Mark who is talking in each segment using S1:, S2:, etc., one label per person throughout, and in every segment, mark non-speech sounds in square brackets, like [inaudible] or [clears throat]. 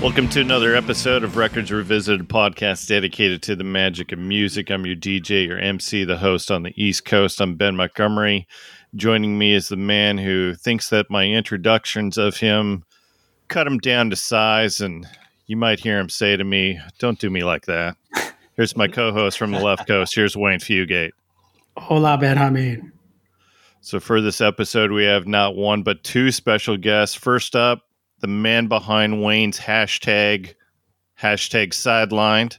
S1: Welcome to another episode of Records Revisited, podcast dedicated to the magic of music. I'm your DJ, your MC, the host on the East Coast. I'm Ben Montgomery. Joining me is the man who thinks that my introductions of him cut him down to size, and you might hear him say to me, Don't do me like that. [laughs] Here's my co host from the left coast. Here's Wayne Fugate.
S2: Hola, Benjamin.
S1: So, for this episode, we have not one but two special guests. First up, the man behind Wayne's hashtag, hashtag sidelined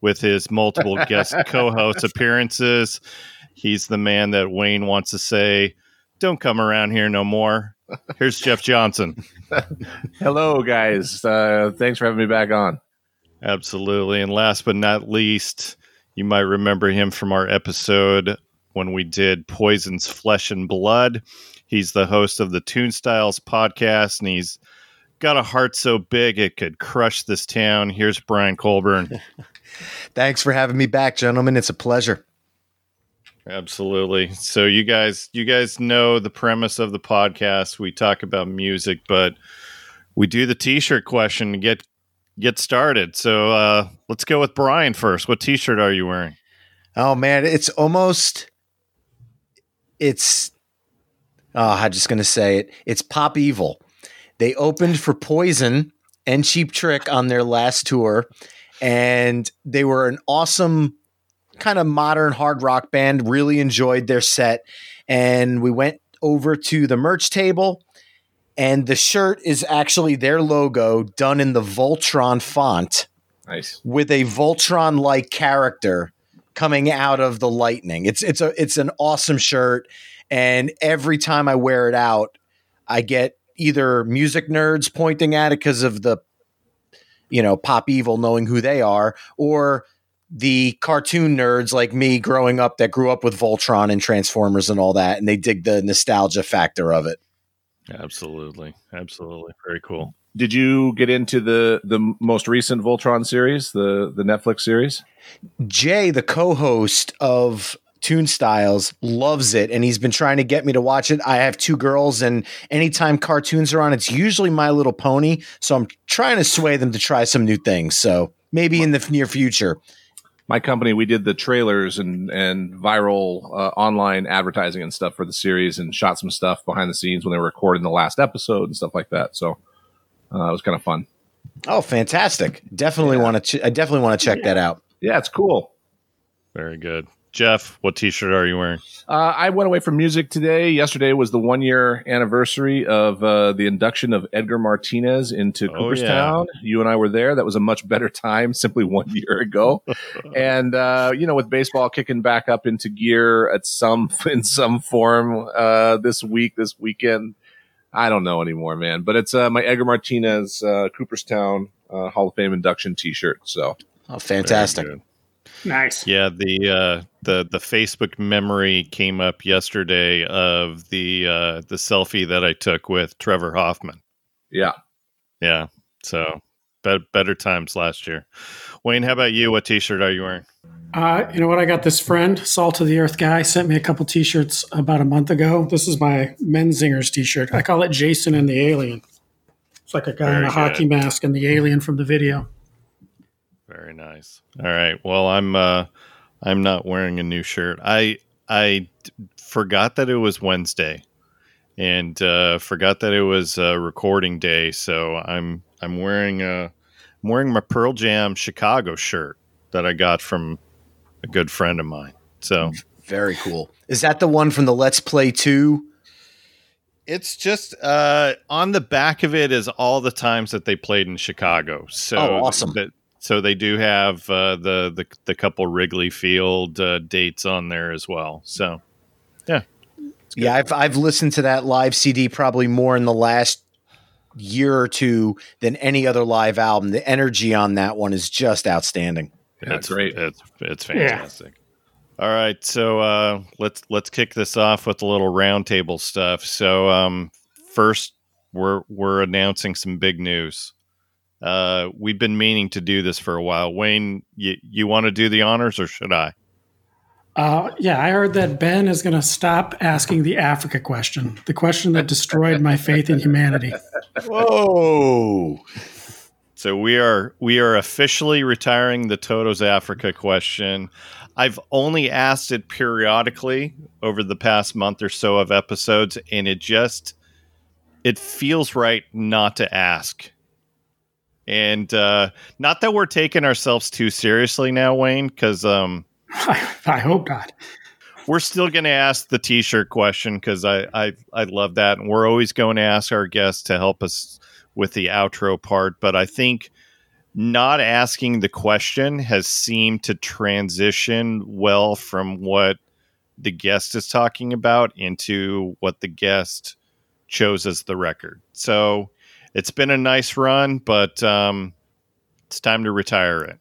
S1: with his multiple [laughs] guest co host appearances. He's the man that Wayne wants to say, Don't come around here no more. Here's Jeff Johnson. [laughs]
S3: Hello, guys. Uh, thanks for having me back on.
S1: Absolutely. And last but not least, you might remember him from our episode when we did Poison's Flesh and Blood. He's the host of the Tune Styles podcast, and he's got a heart so big it could crush this town. Here's Brian Colburn. [laughs]
S4: Thanks for having me back, gentlemen. It's a pleasure.
S1: Absolutely. So you guys you guys know the premise of the podcast. We talk about music, but we do the t-shirt question to get get started. So uh let's go with Brian first. What t-shirt are you wearing?
S4: Oh man, it's almost it's oh, I'm just gonna say it. It's Pop Evil. They opened for Poison and Cheap Trick on their last tour, and they were an awesome kind of modern hard rock band. Really enjoyed their set, and we went over to the merch table, and the shirt is actually their logo done in the Voltron font.
S3: Nice.
S4: With a Voltron like character coming out of the lightning. It's it's a it's an awesome shirt and every time I wear it out, I get either music nerds pointing at it because of the you know pop evil knowing who they are or the cartoon nerds like me growing up that grew up with Voltron and Transformers and all that and they dig the nostalgia factor of it.
S1: Absolutely. Absolutely. Very cool.
S3: Did you get into the the most recent Voltron series, the the Netflix series?
S4: Jay, the co-host of Tune Styles loves it, and he's been trying to get me to watch it. I have two girls, and anytime cartoons are on, it's usually My Little Pony. So I'm trying to sway them to try some new things. So maybe in the near future.
S3: My company, we did the trailers and and viral uh, online advertising and stuff for the series, and shot some stuff behind the scenes when they were recording the last episode and stuff like that. So uh, it was kind of fun.
S4: Oh, fantastic! Definitely yeah. want to. Ch- I definitely want to check
S3: yeah.
S4: that out.
S3: Yeah, it's cool.
S1: Very good. Jeff, what T-shirt are you wearing?
S3: Uh, I went away from music today. Yesterday was the one-year anniversary of uh, the induction of Edgar Martinez into oh, Cooperstown. Yeah. You and I were there. That was a much better time, [laughs] simply one year ago. [laughs] and uh, you know, with baseball kicking back up into gear at some [laughs] in some form uh, this week, this weekend, I don't know anymore, man. But it's uh, my Edgar Martinez uh, Cooperstown Hall of Fame induction T-shirt. So,
S4: oh, fantastic.
S2: Nice.
S1: Yeah, the uh, the the Facebook memory came up yesterday of the uh, the selfie that I took with Trevor Hoffman.
S3: Yeah,
S1: yeah. So be- better times last year. Wayne, how about you? What T-shirt are you wearing?
S2: Uh, you know what? I got this friend, Salt of the Earth guy, sent me a couple T-shirts about a month ago. This is my Menzingers T-shirt. I call it Jason and the Alien. It's like a guy Very in a good. hockey mask and the alien from the video.
S1: Very nice. All right. Well, I'm uh I'm not wearing a new shirt. I I forgot that it was Wednesday and uh forgot that it was a recording day, so I'm I'm wearing a I'm wearing my Pearl Jam Chicago shirt that I got from a good friend of mine. So
S4: very cool. Is that the one from the Let's Play 2?
S1: It's just uh, on the back of it is all the times that they played in Chicago. So
S4: oh, awesome.
S1: That, so they do have uh, the, the the couple Wrigley Field uh, dates on there as well. So yeah,
S4: yeah, I've I've listened to that live CD probably more in the last year or two than any other live album. The energy on that one is just outstanding.
S1: Yeah, it's great. It's it's fantastic. Yeah. All right, so uh, let's let's kick this off with a little roundtable stuff. So um, first, we're we're announcing some big news. Uh, we've been meaning to do this for a while. Wayne, you, you want to do the honors or should I?
S2: Uh, yeah, I heard that Ben is going to stop asking the Africa question, the question that destroyed my faith in humanity.
S4: Whoa.
S1: So we are we are officially retiring the Toto's Africa question. I've only asked it periodically over the past month or so of episodes, and it just it feels right not to ask. And uh, not that we're taking ourselves too seriously now, Wayne, because um,
S2: I, [laughs] I hope not.
S1: We're still going to ask the T-shirt question because I, I I love that, and we're always going to ask our guests to help us with the outro part. But I think not asking the question has seemed to transition well from what the guest is talking about into what the guest chose as the record. So it's been a nice run, but um, it's time to retire it.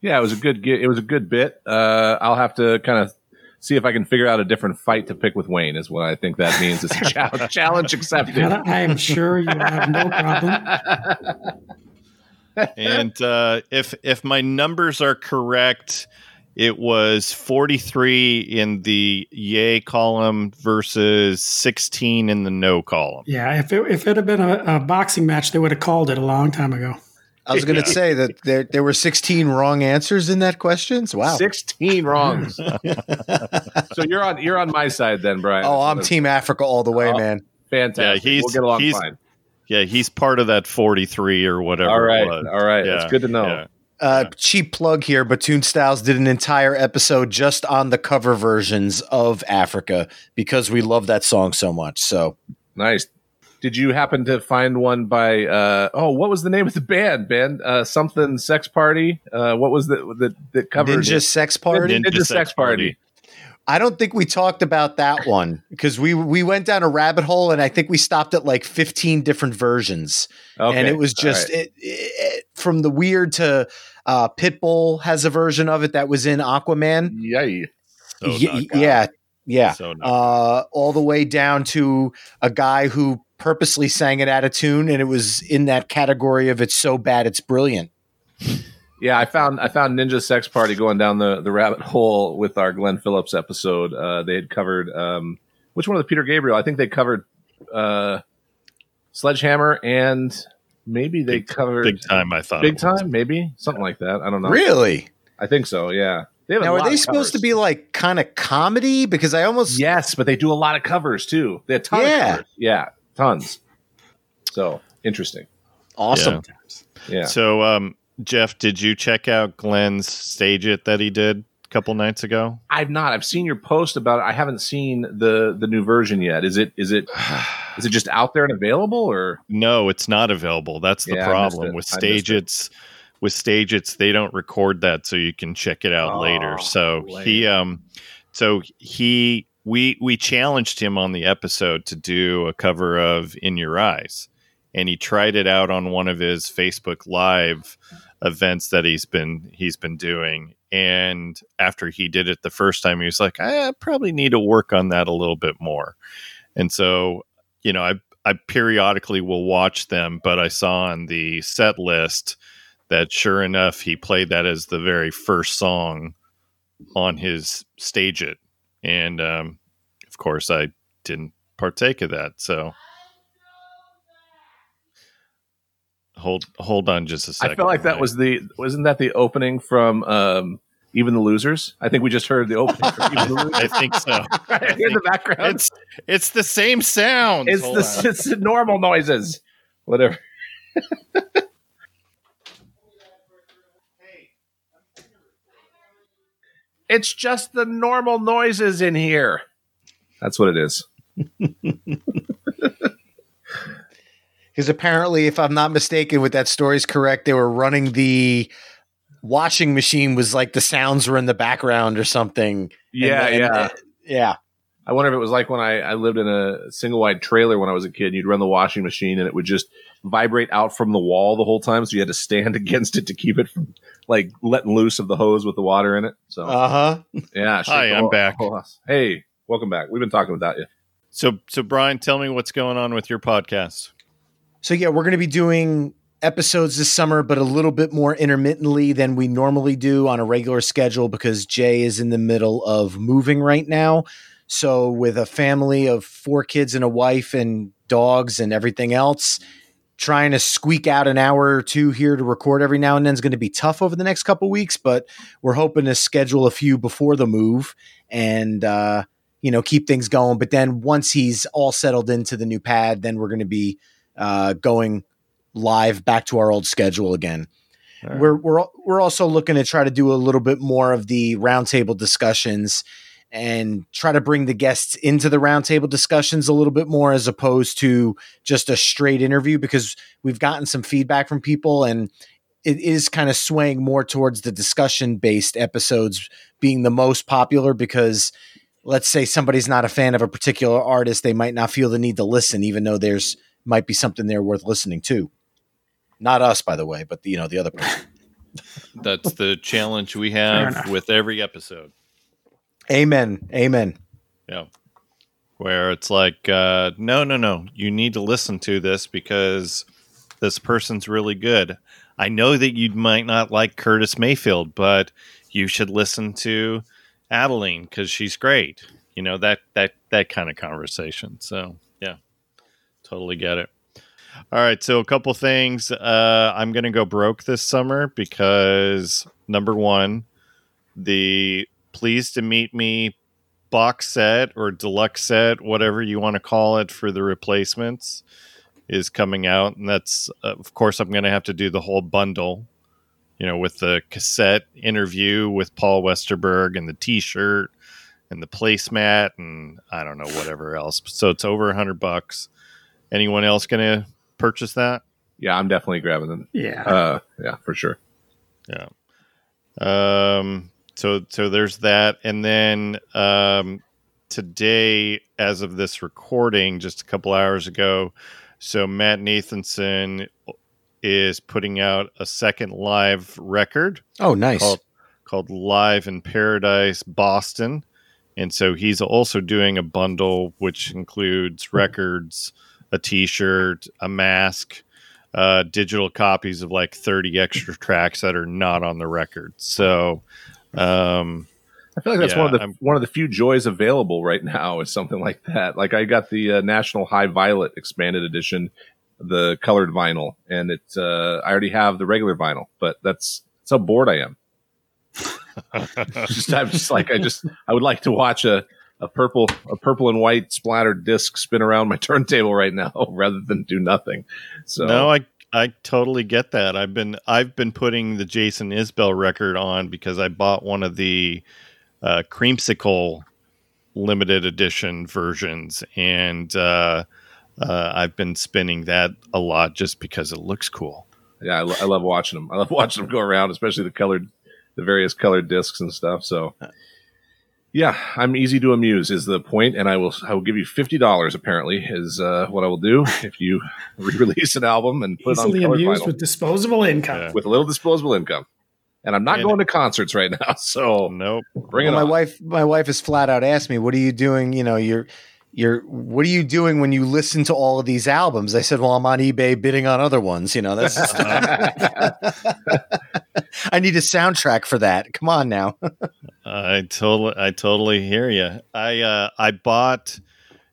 S3: Yeah, it was a good. It was a good bit. Uh, I'll have to kind of see if I can figure out a different fight to pick with Wayne. Is what I think that means. It's a [laughs] challenge, challenge accepted.
S2: I am sure you have no problem.
S1: and uh, if if my numbers are correct, it was 43 in the yay column versus 16 in the no column.
S2: Yeah, if it, if it had been a, a boxing match, they would have called it a long time ago.
S4: I was going to yeah. say that there there were 16 wrong answers in that question. So, wow,
S3: 16 wrongs. [laughs] so you're on you're on my side then, Brian.
S4: Oh, I'm Team Africa all the way, oh, man.
S3: Fantastic. Yeah, he's, we'll get along
S1: he's,
S3: fine.
S1: Yeah, he's part of that 43 or whatever.
S3: All right, all right. Yeah. That's good to know.
S4: Yeah. Uh, cheap plug here, but Tune Styles did an entire episode just on the cover versions of Africa because we love that song so much. So
S3: nice. Did you happen to find one by uh, oh what was the name of the band band uh, something sex party uh, what was the the, the cover
S4: Ninja Sex Party
S3: Ninja, Ninja Sex, Sex party. party.
S4: I don't think we talked about that one because we we went down a rabbit hole and I think we stopped at like 15 different versions. Okay. And it was just right. it, it, from the weird to uh, Pitbull has a version of it that was in Aquaman.
S3: Yay.
S4: So y- yeah. Yeah. So uh, all the way down to a guy who purposely sang it out of tune and it was in that category of it's so bad it's brilliant.
S3: Yeah, I found I found Ninja Sex Party going down the, the rabbit hole with our Glenn Phillips episode. Uh, they had covered um, which one of the Peter Gabriel? I think they covered uh, Sledgehammer and maybe they
S1: big,
S3: covered
S1: Big Time. I thought
S3: Big Time, maybe something like that. I don't know.
S4: Really?
S3: I think so. Yeah.
S4: now, are they supposed to be like kind of comedy? Because I almost
S3: yes, but they do a lot of covers too. They have tons yeah, yeah, tons. So interesting.
S4: Awesome.
S1: Yeah. yeah. So, um, Jeff, did you check out Glenn's StageIt that he did a couple nights ago?
S3: I've not. I've seen your post about it. I haven't seen the the new version yet. Is it is it [sighs] is it just out there and available or
S1: No, it's not available. That's the yeah, problem with StageIt's with StageIt's they don't record that so you can check it out oh, later. So lame. he um so he we we challenged him on the episode to do a cover of In Your Eyes and he tried it out on one of his Facebook live events that he's been he's been doing. And after he did it the first time he was like I probably need to work on that a little bit more. And so you know I I periodically will watch them but I saw on the set list that sure enough he played that as the very first song on his StageIt. And um, of course I didn't partake of that so hold hold on just a second.
S3: I felt like that was the wasn't that the opening from um, even the losers. I think we just heard the opening. [laughs]
S1: I think so. [laughs]
S3: I in the background,
S1: it's it's the same sound.
S3: It's Hold the on. it's the normal noises. Whatever. [laughs] it's just the normal noises in here. That's what it is.
S4: Because apparently, if I'm not mistaken, with that story is correct, they were running the washing machine was like the sounds were in the background or something.
S3: Yeah, and, yeah, and,
S4: yeah.
S3: I wonder if it was like when I, I lived in a single wide trailer when I was a kid. You'd run the washing machine and it would just vibrate out from the wall the whole time, so you had to stand [laughs] against it to keep it from like letting loose of the hose with the water in it. So,
S4: uh huh.
S3: Yeah.
S1: Hi, I'm back.
S3: Hey, welcome back. We've been talking about you.
S1: So, so Brian, tell me what's going on with your podcast.
S4: So yeah, we're going to be doing episodes this summer, but a little bit more intermittently than we normally do on a regular schedule because Jay is in the middle of moving right now. So with a family of four kids and a wife and dogs and everything else, trying to squeak out an hour or two here to record every now and then is going to be tough over the next couple weeks, but we're hoping to schedule a few before the move and uh, you know keep things going. But then once he's all settled into the new pad, then we're going to be uh, going live back to our old schedule again. Right. We're we're we're also looking to try to do a little bit more of the roundtable discussions and try to bring the guests into the roundtable discussions a little bit more as opposed to just a straight interview because we've gotten some feedback from people and it is kind of swaying more towards the discussion based episodes being the most popular because let's say somebody's not a fan of a particular artist they might not feel the need to listen even though there's might be something there worth listening to not us by the way but the, you know the other person [laughs]
S1: that's the challenge we have with every episode
S4: Amen. Amen.
S1: Yeah. Where it's like, uh, no, no, no, you need to listen to this because this person's really good. I know that you might not like Curtis Mayfield, but you should listen to Adeline because she's great. You know that that that kind of conversation. So yeah, totally get it. All right, so a couple things. Uh, I'm going to go broke this summer because number one, the pleased to meet me box set or deluxe set, whatever you want to call it, for the replacements is coming out, and that's uh, of course I'm going to have to do the whole bundle, you know, with the cassette interview with Paul Westerberg and the T-shirt and the placemat and I don't know whatever else. So it's over a hundred bucks. Anyone else going to purchase that?
S3: Yeah, I'm definitely grabbing them.
S2: Yeah,
S3: uh, yeah, for sure.
S1: Yeah. Um, so so there's that and then um, today as of this recording just a couple hours ago so matt nathanson is putting out a second live record
S4: oh nice
S1: called, called live in paradise boston and so he's also doing a bundle which includes records a t-shirt a mask uh, digital copies of like 30 extra [laughs] tracks that are not on the record so um,
S3: I feel like that's yeah, one of the I'm, one of the few joys available right [laughs] now is something like that. Like I got the uh, National High Violet expanded edition, the colored vinyl, and it uh, I already have the regular vinyl, but that's that's how bored I am. [laughs] just I'm just like I just I would like to watch a a purple a purple and white splattered disc spin around my [laughs] turntable right now [laughs] rather than do nothing. So
S1: no, I I totally get that. I've been I've been putting the Jason Isbell record on because I bought one of the uh, creamsicle limited edition versions, and uh, uh, I've been spinning that a lot just because it looks cool.
S3: Yeah, I, lo- I love watching them. I love [laughs] watching them go around, especially the colored, the various colored discs and stuff. So yeah, I'm easy to amuse is the point, and I will I will give you fifty dollars. Apparently, is uh, what I will do [laughs] if you re-release an album and put Easily
S2: it on amused vinyl. with disposable income. Yeah.
S3: With a little disposable income, and I'm not and going to concerts right now, [laughs] so
S1: nope.
S3: Bring
S4: well,
S3: it.
S4: My wife, my wife has flat out asked me, "What are you doing? You know, you're." You're what are you doing when you listen to all of these albums? I said, well, I'm on eBay bidding on other ones. You know, that's [laughs] I need a soundtrack for that. Come on now. [laughs]
S1: I totally, I totally hear you. I, uh, I bought.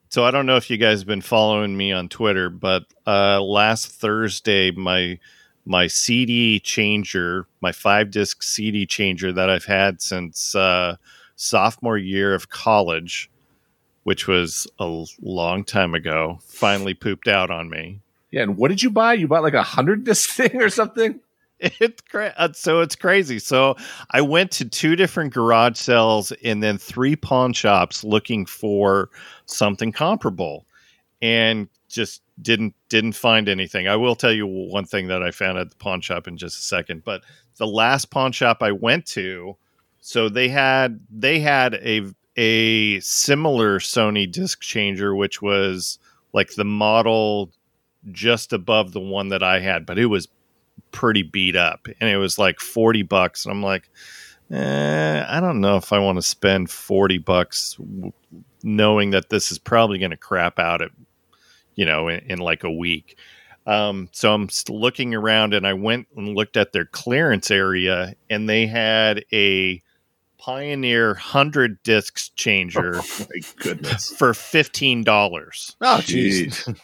S1: So I don't know if you guys have been following me on Twitter, but uh, last Thursday, my my CD changer, my five disc CD changer that I've had since uh, sophomore year of college, which was a long time ago, finally pooped out on me.
S3: Yeah, and what did you buy? You bought like a hundred disc [laughs] thing or something?
S1: It's cra- uh, so it's crazy. So I went to two different garage sales and then three pawn shops looking for something comparable, and just didn't didn't find anything. I will tell you one thing that I found at the pawn shop in just a second. But the last pawn shop I went to, so they had they had a a similar Sony disc changer, which was like the model just above the one that I had, but it was pretty beat up, and it was like forty bucks. And I'm like, eh, I don't know if I want to spend forty bucks, knowing that this is probably going to crap out at, you know, in, in like a week. Um, so I'm looking around, and I went and looked at their clearance area, and they had a Pioneer hundred discs changer.
S3: Oh my goodness!
S1: For fifteen dollars.
S4: Oh jeez.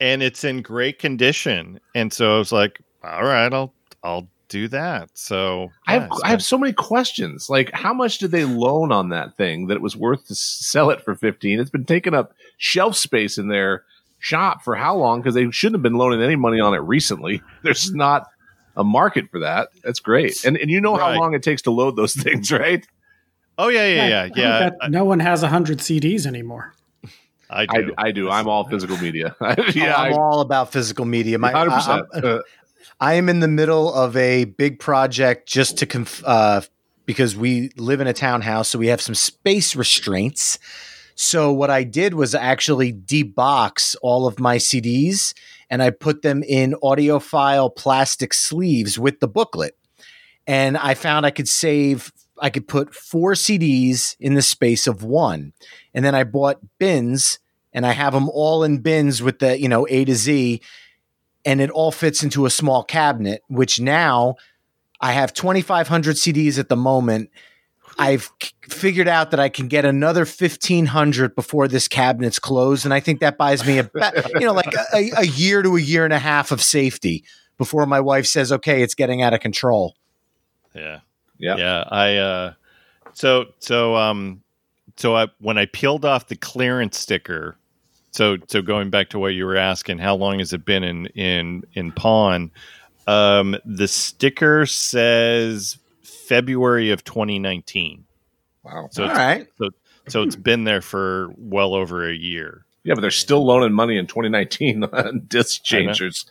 S1: and it's in great condition. And so I was like, all right, I'll I'll do that. So
S3: I have I have so many questions. Like, how much did they loan on that thing that it was worth to sell it for fifteen? It's been taking up shelf space in their shop for how long? Because they shouldn't have been loaning any money on it recently. [laughs] There's not a market for that. That's great. And and you know right. how long it takes to load those [laughs] things, right?
S1: Oh yeah, yeah, yeah, yeah.
S2: yeah. no one has hundred CDs anymore.
S1: I do.
S3: I, I do. I'm all physical media. [laughs]
S4: yeah, I'm I, all about physical media. My, 100%. I, uh, I, am in the middle of a big project just to conf- uh, because we live in a townhouse, so we have some space restraints. So what I did was actually debox all of my CDs and I put them in audiophile plastic sleeves with the booklet. And I found I could save I could put four CDs in the space of one. And then I bought bins and I have them all in bins with the, you know, A to Z. And it all fits into a small cabinet, which now I have 2,500 CDs at the moment. I've figured out that I can get another 1,500 before this cabinet's closed. And I think that buys me a, [laughs] you know, like a, a year to a year and a half of safety before my wife says, okay, it's getting out of control.
S1: Yeah. Yeah. Yeah. I, uh, so, so, um, so I, when I peeled off the clearance sticker, so, so going back to what you were asking, how long has it been in, in, in pawn? Um, the sticker says February of 2019.
S3: Wow.
S1: So, All right. so, so it's been there for well over a year.
S3: Yeah, but they're still loaning money in 2019 [laughs] on disc changers.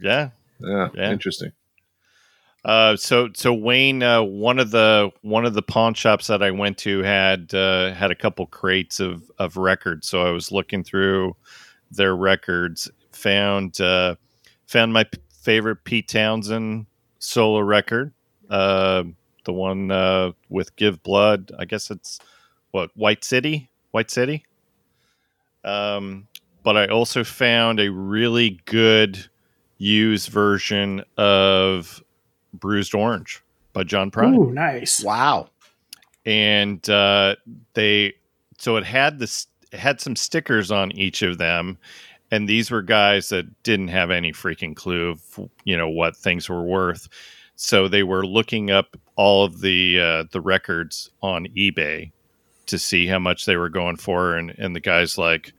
S1: Yeah.
S3: yeah. Yeah. Interesting.
S1: Uh, so so Wayne, uh, one of the one of the pawn shops that I went to had uh, had a couple crates of of records. So I was looking through their records, found uh, found my p- favorite Pete Townshend solo record, uh, the one uh, with "Give Blood." I guess it's what White City, White City. Um, but I also found a really good used version of Bruised Orange by John Prine.
S2: Ooh, nice.
S4: Wow.
S1: And uh, they, so it had this, it had some stickers on each of them. And these were guys that didn't have any freaking clue of, you know, what things were worth. So they were looking up all of the uh, the records on eBay to see how much they were going for, and and the guy's like,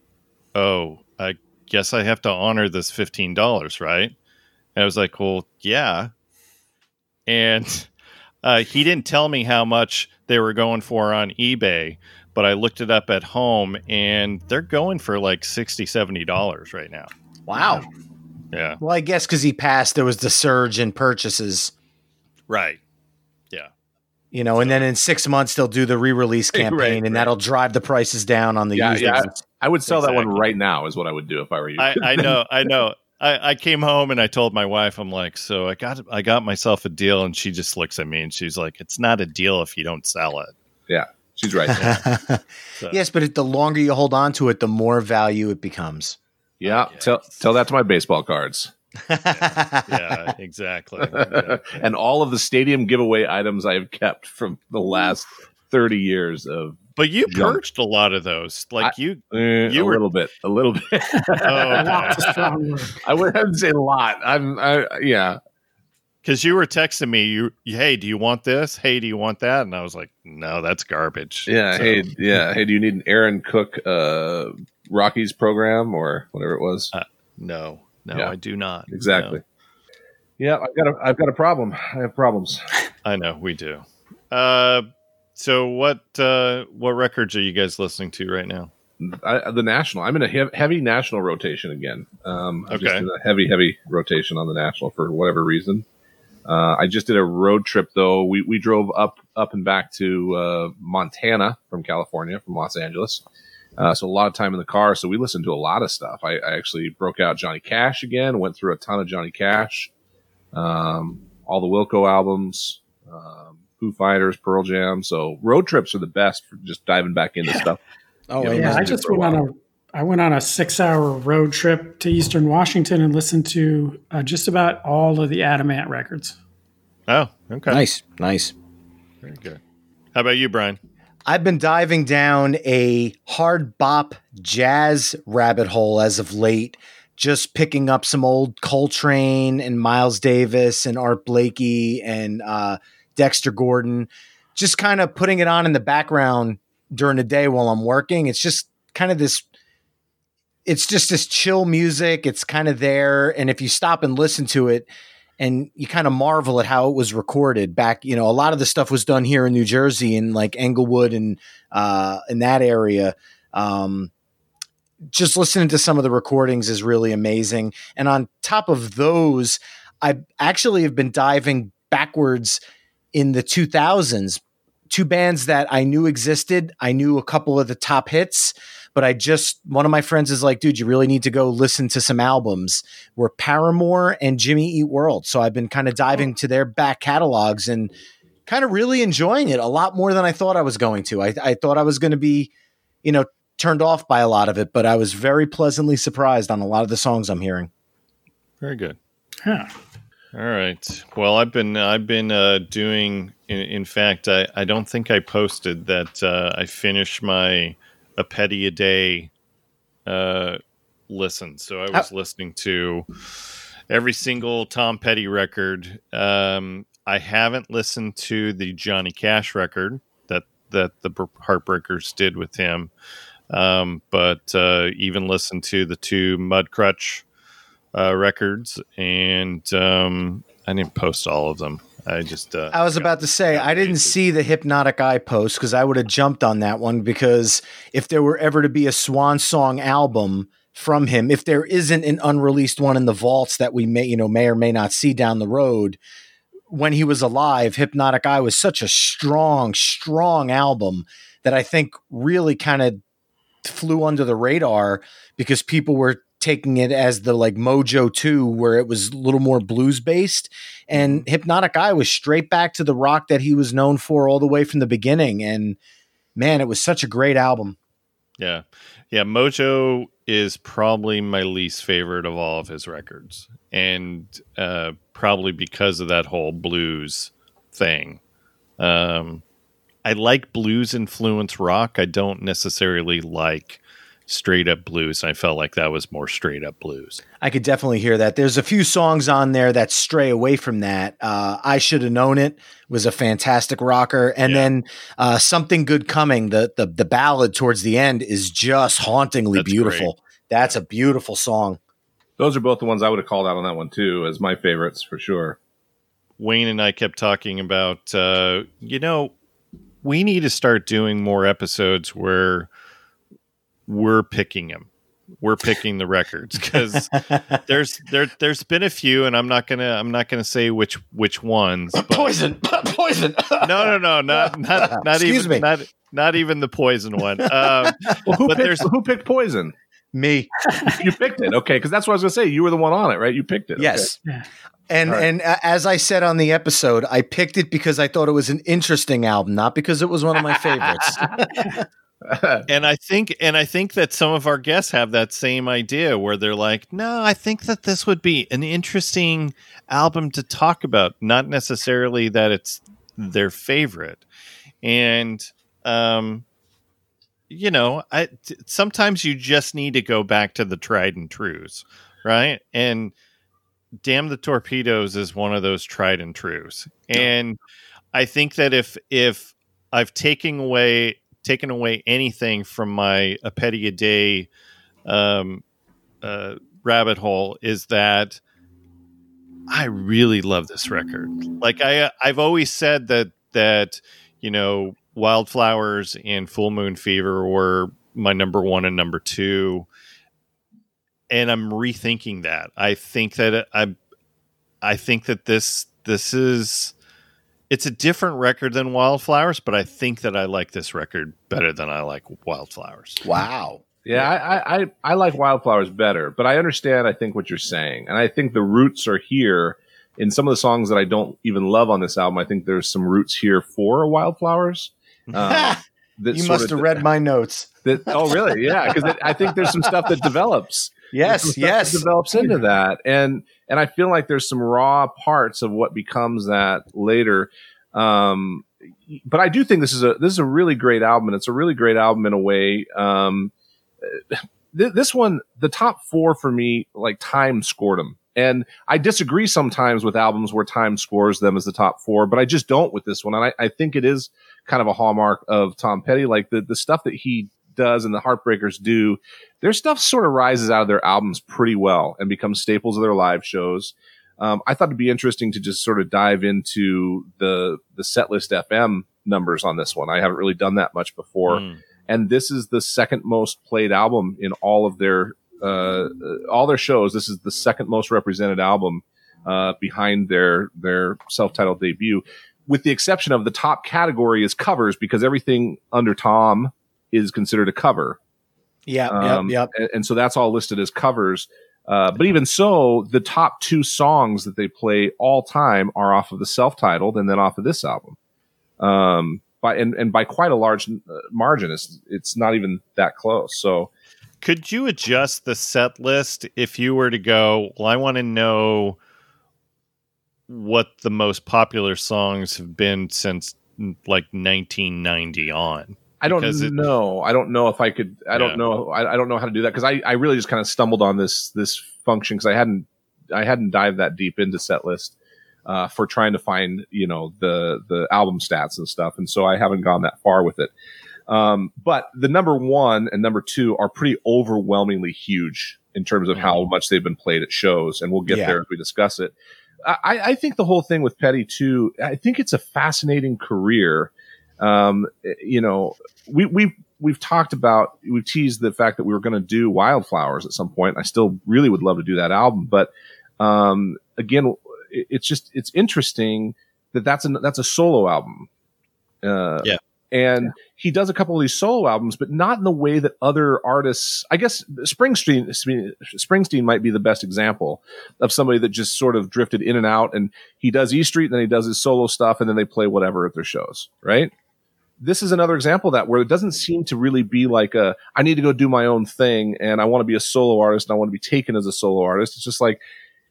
S1: "Oh, I guess I have to honor this fifteen dollars, right?" And I was like, "Well, yeah." And uh, he didn't tell me how much they were going for on eBay, but I looked it up at home and they're going for like 60 $70 right now.
S4: Wow.
S1: Yeah.
S4: Well, I guess because he passed, there was the surge in purchases.
S1: Right. Yeah.
S4: You know, so. and then in six months they'll do the re-release campaign, right, and right. that'll drive the prices down on the
S3: yeah,
S4: used.
S3: Yeah, I would sell exactly. that one right now. Is what I would do if I were you.
S1: I, I know, I know. I, I came home and I told my wife, I'm like, so I got I got myself a deal, and she just looks at me and she's like, it's not a deal if you don't sell it.
S3: Yeah, she's right. [laughs]
S4: so. Yes, but the longer you hold on to it, the more value it becomes.
S3: Yeah, yeah. tell tell that to my baseball cards.
S1: yeah, yeah, [laughs] exactly. Yeah, [laughs]
S3: and all of the stadium giveaway items I have kept from the last 30 years of
S1: but you junk. purged a lot of those. Like I, you,
S3: uh, you
S1: a
S3: were, little bit, a little bit. [laughs] oh, I wouldn't say a lot. I'm, I, yeah.
S1: Because you were texting me, you, hey, do you want this? Hey, do you want that? And I was like, no, that's garbage.
S3: Yeah. So. Hey, yeah. Hey, do you need an Aaron Cook, uh, Rockies program or whatever it was? Uh,
S1: no, no, yeah. I do not.
S3: Exactly. No. Yeah, I've got a, I've got a problem. I have problems.
S1: I know we do. Uh, so what uh, what records are you guys listening to right now?
S3: I, the national. I'm in a hev- heavy national rotation again. Um, I'm okay. a heavy heavy rotation on the national for whatever reason. Uh, I just did a road trip though. We we drove up up and back to uh, Montana from California from Los Angeles. Uh, so a lot of time in the car. So we listened to a lot of stuff. I, I, actually broke out Johnny Cash again. Went through a ton of Johnny Cash, um, all the Wilco albums. Um, Foo Fighters, Pearl Jam. So road trips are the best for just diving back into stuff.
S2: Oh, yeah. I just went on a I went on a six hour road trip to Eastern Washington and listened to uh, just about all of the Adam Ant records.
S1: Oh, okay.
S4: Nice, nice.
S1: Very good. How about you, Brian?
S4: I've been diving down a hard bop jazz rabbit hole as of late just picking up some old Coltrane and Miles Davis and Art Blakey and uh, Dexter Gordon, just kind of putting it on in the background during the day while I'm working. It's just kind of this it's just this chill music. It's kind of there. And if you stop and listen to it, and you kind of marvel at how it was recorded back. You know, a lot of the stuff was done here in New Jersey in like Englewood and uh, in that area. Um, just listening to some of the recordings is really amazing. And on top of those, I actually have been diving backwards in the 2000s. Two bands that I knew existed. I knew a couple of the top hits but I just one of my friends is like, dude, you really need to go listen to some albums. Were Paramore and Jimmy Eat World. So I've been kind of diving to their back catalogs and kind of really enjoying it a lot more than I thought I was going to. I, I thought I was going to be, you know, turned off by a lot of it, but I was very pleasantly surprised on a lot of the songs I'm hearing.
S1: Very good.
S2: Yeah.
S1: All right. Well, I've been I've been uh, doing. In, in, fact, I, I don't think I posted that uh, I finished my a petty a day uh, listen. So I was listening to every single Tom Petty record. Um, I haven't listened to the Johnny Cash record that that the Heartbreakers did with him, um, but uh, even listened to the two Mudcrutch uh, records, and um, I didn't post all of them. I just. Uh,
S4: I was about to say I didn't see the hypnotic eye post because I would have jumped on that one because if there were ever to be a swan song album from him, if there isn't an unreleased one in the vaults that we may you know may or may not see down the road, when he was alive, Hypnotic Eye was such a strong, strong album that I think really kind of flew under the radar because people were taking it as the like Mojo 2 where it was a little more blues based and mm-hmm. Hypnotic Eye was straight back to the rock that he was known for all the way from the beginning and man it was such a great album.
S1: Yeah. Yeah, Mojo is probably my least favorite of all of his records and uh, probably because of that whole blues thing. Um I like blues influence rock. I don't necessarily like straight up blues. I felt like that was more straight up blues.
S4: I could definitely hear that. There's a few songs on there that stray away from that. Uh, I should have known it was a fantastic rocker, and yeah. then uh, something good coming. The, the the ballad towards the end is just hauntingly That's beautiful. Great. That's a beautiful song.
S3: Those are both the ones I would have called out on that one too as my favorites for sure.
S1: Wayne and I kept talking about, uh, you know, we need to start doing more episodes where we're picking him. We're picking the records because [laughs] there's there there's been a few, and I'm not gonna I'm not gonna say which which ones. [clears throat]
S4: But, poison, [clears throat] poison.
S1: no, no, no, not [laughs] not not Excuse even me. not not even the poison one. Um, [laughs]
S3: well, who picked, who picked poison?
S4: Me.
S3: you picked it, okay? Because that's what I was gonna say. You were the one on it, right? You picked it.
S4: Yes. Okay. And right. and as I said on the episode, I picked it because I thought it was an interesting album, not because it was one of my favorites. [laughs]
S1: and I think and I think that some of our guests have that same idea where they're like, "No, I think that this would be an interesting album to talk about, not necessarily that it's their favorite." And um you know, I t- sometimes you just need to go back to the tried and trues, right? And Damn the Torpedoes is one of those tried and trues. And I think that if if I've taken away taken away anything from my a petty a day um, uh, rabbit hole is that I really love this record. Like I I've always said that that you know Wildflowers and Full Moon Fever were my number one and number two, and I'm rethinking that. I think that I I think that this this is it's a different record than Wildflowers, but I think that I like this record better than I like Wildflowers.
S4: Wow.
S3: Yeah, I, I, I like Wildflowers better, but I understand. I think what you're saying, and I think the roots are here in some of the songs that I don't even love on this album. I think there's some roots here for Wildflowers. [laughs]
S4: Um, you must have read my notes.
S3: That, oh, really? Yeah, because I think there's some stuff that develops. [laughs]
S4: Yes, yes,
S3: develops into that, and and I feel like there's some raw parts of what becomes that later. Um, but I do think this is a this is a really great album, and it's a really great album in a way. Um, [sighs] th- this one, the top four for me, like time scored them. And I disagree sometimes with albums where time scores them as the top four, but I just don't with this one. And I, I think it is kind of a hallmark of Tom Petty. Like the, the stuff that he does and the Heartbreakers do, their stuff sort of rises out of their albums pretty well and becomes staples of their live shows. Um, I thought it'd be interesting to just sort of dive into the the setlist FM numbers on this one. I haven't really done that much before, mm. and this is the second most played album in all of their uh, all their shows. This is the second most represented album uh, behind their their self titled debut, with the exception of the top category is covers because everything under Tom is considered a cover.
S4: Yeah, um, yep,
S3: yep. And, and so that's all listed as covers. Uh, but even so, the top two songs that they play all time are off of the self-titled and then off of this album. Um, by and, and by quite a large uh, margin, it's it's not even that close. So,
S1: could you adjust the set list if you were to go? Well, I want to know what the most popular songs have been since like 1990 on.
S3: I don't it, know. I don't know if I could. I yeah. don't know. I, I, don't know how to do that because I, I really just kind of stumbled on this this function because I hadn't I hadn't dived that deep into set list uh, for trying to find you know the the album stats and stuff, and so I haven't gone that far with it. Um, but the number one and number two are pretty overwhelmingly huge in terms of how mm-hmm. much they've been played at shows, and we'll get yeah. there as we discuss it. I, I think the whole thing with Petty too. I think it's a fascinating career um, you know, we we we've talked about we've teased the fact that we were going to do Wildflowers at some point. I still really would love to do that album, but um, again, it's just it's interesting that that's a that's a solo album.
S1: Uh, yeah.
S3: And yeah. he does a couple of these solo albums, but not in the way that other artists. I guess Springsteen, Springsteen might be the best example of somebody that just sort of drifted in and out. And he does E Street, and then he does his solo stuff, and then they play whatever at their shows, right? This is another example that where it doesn't seem to really be like a I need to go do my own thing and I want to be a solo artist and I want to be taken as a solo artist. It's just like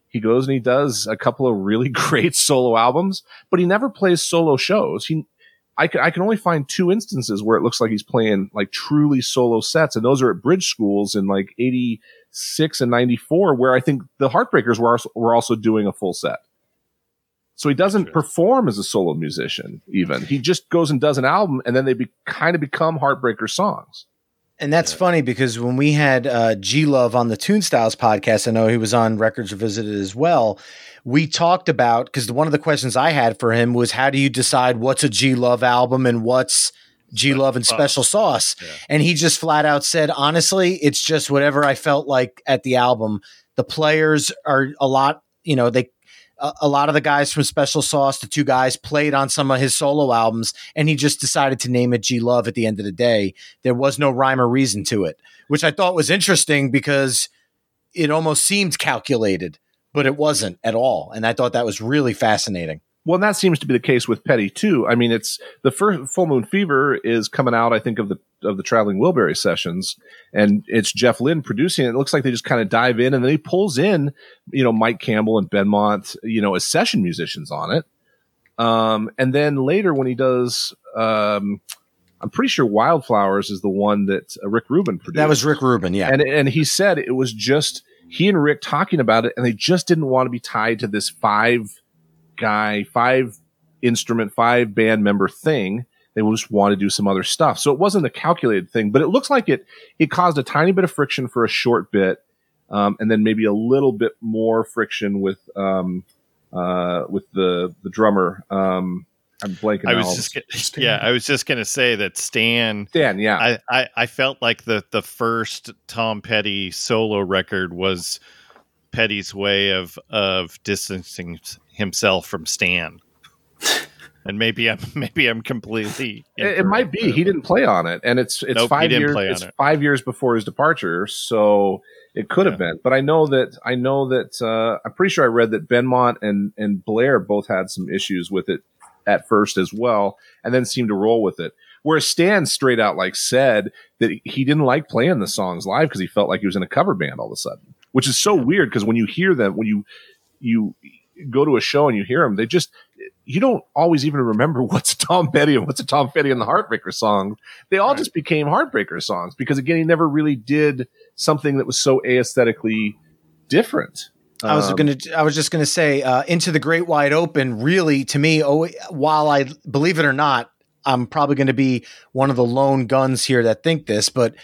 S3: he goes and he does a couple of really [laughs] great solo albums, but he never plays solo shows. He I can, I can only find two instances where it looks like he's playing like truly solo sets, and those are at bridge schools in like '86 and '94, where I think the Heartbreakers were also, were also doing a full set. So he doesn't sure. perform as a solo musician, even. He just goes and does an album, and then they be, kind of become Heartbreaker songs.
S4: And that's yeah. funny because when we had uh, G Love on the Tune Styles podcast, I know he was on Records Revisited as well. We talked about because one of the questions I had for him was how do you decide what's a G Love album and what's G Love and Special Sauce? Yeah. And he just flat out said, honestly, it's just whatever I felt like at the album. The players are a lot, you know, they a, lot of the guys from Special Sauce, the two guys, played on some of his solo albums, and he just decided to name it G Love at the end of the day. There was no rhyme or reason to it, which I thought was interesting because it almost seemed calculated, but it wasn't at all. And I thought that was really fascinating.
S3: Well, that seems to be the case with Petty too. I mean, it's the first Full Moon Fever is coming out. I think of the of the Traveling Wilbury sessions, and it's Jeff Lynne producing it. It looks like they just kind of dive in, and then he pulls in, you know, Mike Campbell and Benmont, you know, as session musicians on it. Um, and then later when he does, um, I'm pretty sure Wildflowers is the one that uh, Rick Rubin produced.
S4: That was Rick Rubin, yeah.
S3: And and he said it was just he and Rick talking about it, and they just didn't want to be tied to this five guy, five instrument, five band member thing. They just want to do some other stuff. So it wasn't a calculated thing, but it looks like it it caused a tiny bit of friction for a short bit, um, and then maybe a little bit more friction with um, uh, with the the drummer. Um, I'm blanking.
S1: I was just gonna, [laughs] yeah, I was just gonna say that Stan.
S3: Stan, yeah.
S1: I, I, I felt like the the first Tom Petty solo record was Petty's way of of distancing himself from Stan. [laughs] and maybe I'm [laughs] maybe I'm completely.
S3: It, it, might be he didn't play on it, and it's it's nope, five years. It's it. five years before his departure, so it could yeah. have been. But I know that I know that uh, I'm pretty sure I read that Benmont and and Blair both had some issues with it at first as well, and then seemed to roll with it. Whereas Stan straight out like said that he didn't like playing the songs live because he felt like he was in a cover band all of a sudden, which is so weird because when you hear them, when you you go to a show and you hear them, they just you don't always even remember [laughs] what's Tom Petty and what's a Tom Petty and the Heartbreaker song. They all right. just became Heartbreaker songs because again, he never really did something that was so aesthetically different.
S4: I was um, going to. I was just going to say, uh, "Into the Great Wide Open." Really, to me, oh, while I believe it or not, I'm probably going to be one of the lone guns here that think this, but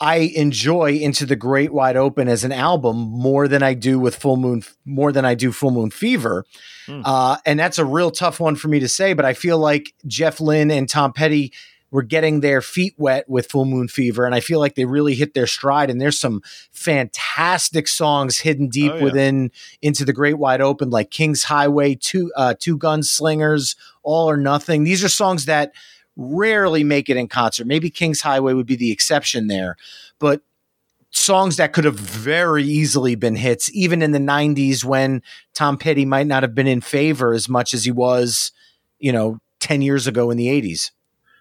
S4: I enjoy Into the Great Wide Open as an album more than I do with Full Moon, more than I do Full Moon Fever. Mm. Uh, and that's a real tough one for me to say, but I feel like Jeff Lynne and Tom Petty were getting their feet wet with Full Moon Fever. And I feel like they really hit their stride. And there's some fantastic songs hidden deep oh, yeah. within Into the Great Wide Open, like King's Highway, Two, uh, Two Gunslingers, All or Nothing. These are songs that rarely make it in concert. Maybe King's Highway would be the exception there, but songs that could have very easily been hits, even in the 90s when Tom Petty might not have been in favor as much as he was, you know, 10 years ago in the 80s.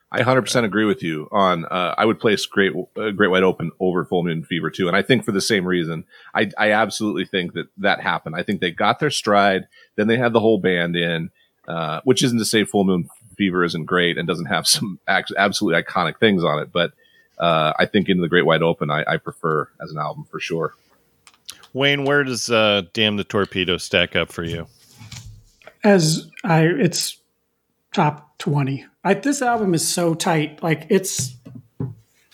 S3: I 100% agree with you on. Uh, I would place Great uh, Great Wide Open over Full Moon Fever too, and I think for the same reason. I I absolutely think that that happened. I think they got their stride, then they had the whole band in, uh, which isn't to say Full Moon Fever isn't great and doesn't have [laughs] some absolutely iconic things on it, but uh, I think Into the Great Wide Open I, I, prefer as an album for sure.
S1: Wayne, where does uh, Damn the Torpedo stack up for you?
S2: As I, it's top twenty. I, this album is so tight, like it's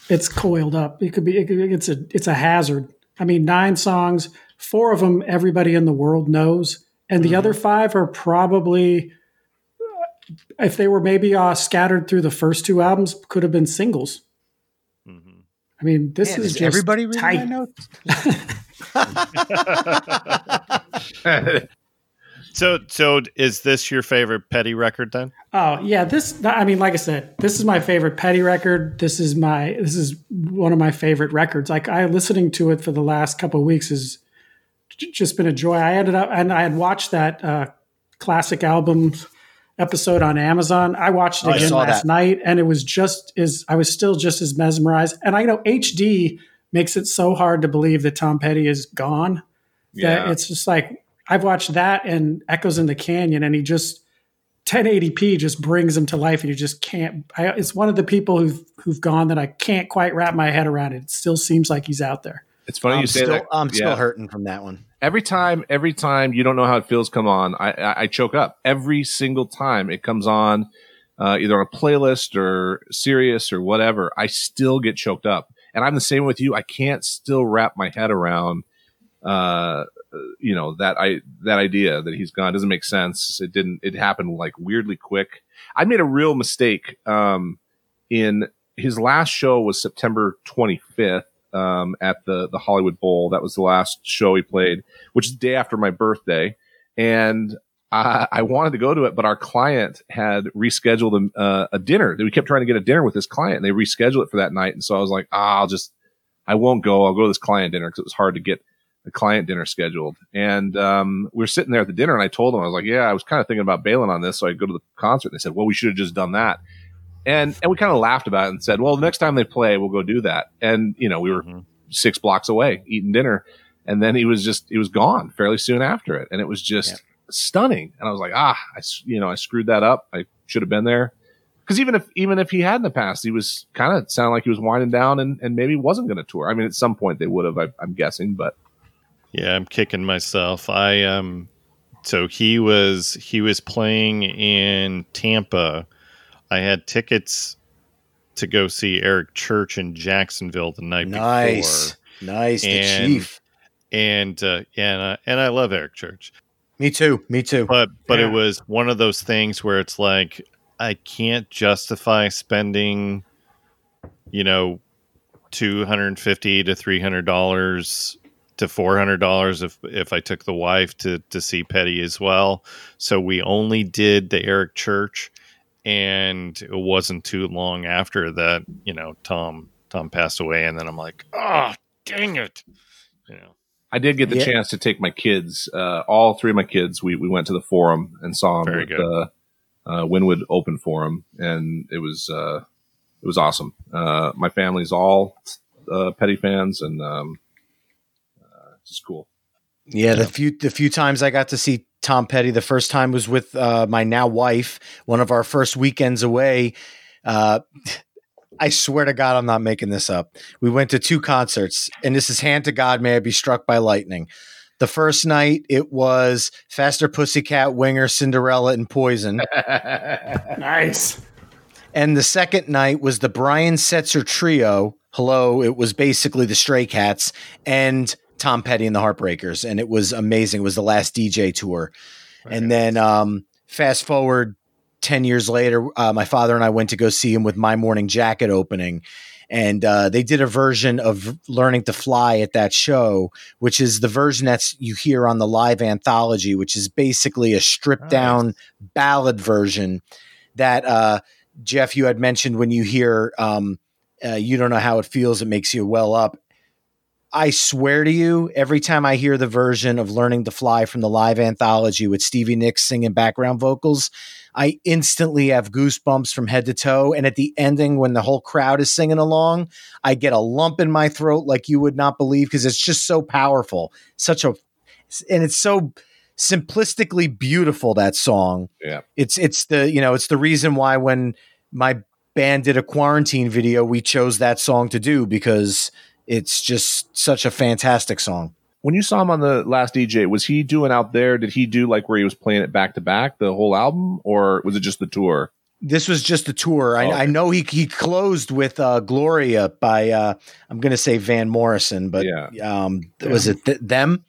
S2: it's coiled up. It could be. It it's a it's a hazard. I mean, nine songs, four of them everybody in the world knows, and the mm-hmm. other five are probably if they were maybe uh, scattered through the first two albums, could have been singles. Mm-hmm. I mean, this Man, is, is
S4: everybody reading tight.
S1: notes. [laughs] so, so is this your favorite Petty record then?
S2: Oh yeah, this. I mean, like I said, this is my favorite Petty record. This is my. This is one of my favorite records. Like I listening to it for the last couple of weeks has just been a joy. I ended up and I had watched that uh, classic album episode on Amazon. I watched it oh, again last that. night and it was just as I was still just as mesmerized. And I know HD makes it so hard to believe that Tom Petty is gone. Yeah. That it's just like I've watched that and Echoes in the Canyon and he just 1080p just brings him to life and you just can't I, it's one of the people who've who've gone that I can't quite wrap my head around it. It still seems like he's out there.
S3: It's funny
S4: I'm
S3: you say
S4: still,
S3: that.
S4: I'm still hurting from that one
S3: every time, every time you don't know how it feels come on, I, I, I choke up every single time it comes on, uh, either on a playlist or Sirius or whatever. I still get choked up, and I'm the same with you. I can't still wrap my head around, uh, you know that I that idea that he's gone it doesn't make sense. It didn't. It happened like weirdly quick. I made a real mistake. Um, in his last show was September 25th um, at the the Hollywood Bowl. That was the last show he played, which is the day after my birthday, and I, I wanted to go to it, but our client had rescheduled a, uh, a dinner. We kept trying to get a dinner with this client, and they rescheduled it for that night. And so I was like, ah, I'll just, I won't go. I'll go to this client dinner because it was hard to get a client dinner scheduled. And um, we were sitting there at the dinner, and I told them, I was like, yeah, I was kind of thinking about bailing on this, so I'd go to the concert. And they said, well, we should have just done that and and we kind of laughed about it and said, well, the next time they play, we'll go do that. And you know, we were mm-hmm six blocks away eating dinner. And then he was just, he was gone fairly soon after it. And it was just yeah. stunning. And I was like, ah, I, you know, I screwed that up. I should have been there. Cause even if, even if he had in the past, he was kind of sounded like he was winding down and, and maybe wasn't going to tour. I mean, at some point they would have, I, I'm guessing, but.
S1: Yeah, I'm kicking myself. I, um, so he was, he was playing in Tampa. I had tickets to go see Eric Church in Jacksonville the night
S4: nice.
S1: before.
S4: Nice, nice, the chief.
S1: And uh, and uh, and I love Eric Church.
S4: Me too. Me too.
S1: But but yeah. it was one of those things where it's like I can't justify spending, you know, two hundred and fifty to three hundred dollars to four hundred dollars if if I took the wife to to see Petty as well. So we only did the Eric Church and it wasn't too long after that you know tom tom passed away and then i'm like oh dang it you know
S3: i did get the yeah. chance to take my kids uh, all three of my kids we, we went to the forum and saw them Very at the uh, Wynwood Open Forum, and it was uh, it was awesome. Uh, my family's all uh, Petty fans, and um, uh, it's just cool.
S4: Yeah, the few the few times I got to see Tom Petty. The first time was with uh, my now wife. One of our first weekends away. Uh, I swear to God, I'm not making this up. We went to two concerts, and this is hand to God, may I be struck by lightning. The first night, it was Faster Pussycat, Winger, Cinderella, and Poison. [laughs]
S2: nice.
S4: And the second night was the Brian Setzer Trio. Hello, it was basically the Stray Cats and Tom Petty and the Heartbreakers, and it was amazing. It was the last DJ tour. Right. And then um, fast forward 10 years later, uh, my father and I went to go see him with My Morning Jacket opening. And uh, they did a version of Learning to Fly at that show, which is the version that's you hear on the live anthology, which is basically a stripped down nice. ballad version that uh, Jeff, you had mentioned when you hear um, uh, You Don't Know How It Feels, it makes you well up. I swear to you, every time I hear the version of Learning to Fly from the live anthology with Stevie Nicks singing background vocals, I instantly have goosebumps from head to toe. And at the ending, when the whole crowd is singing along, I get a lump in my throat like you would not believe because it's just so powerful. Such a, and it's so simplistically beautiful that song.
S3: Yeah.
S4: It's it's the, you know, it's the reason why when my band did a quarantine video, we chose that song to do because it's just such a fantastic song.
S3: When you saw him on the last DJ, was he doing out there? Did he do like where he was playing it back to back, the whole album, or was it just the tour?
S4: This was just the tour. I, okay. I know he he closed with uh, Gloria by uh, I'm going to say Van Morrison, but yeah. um, yeah. was it th- them?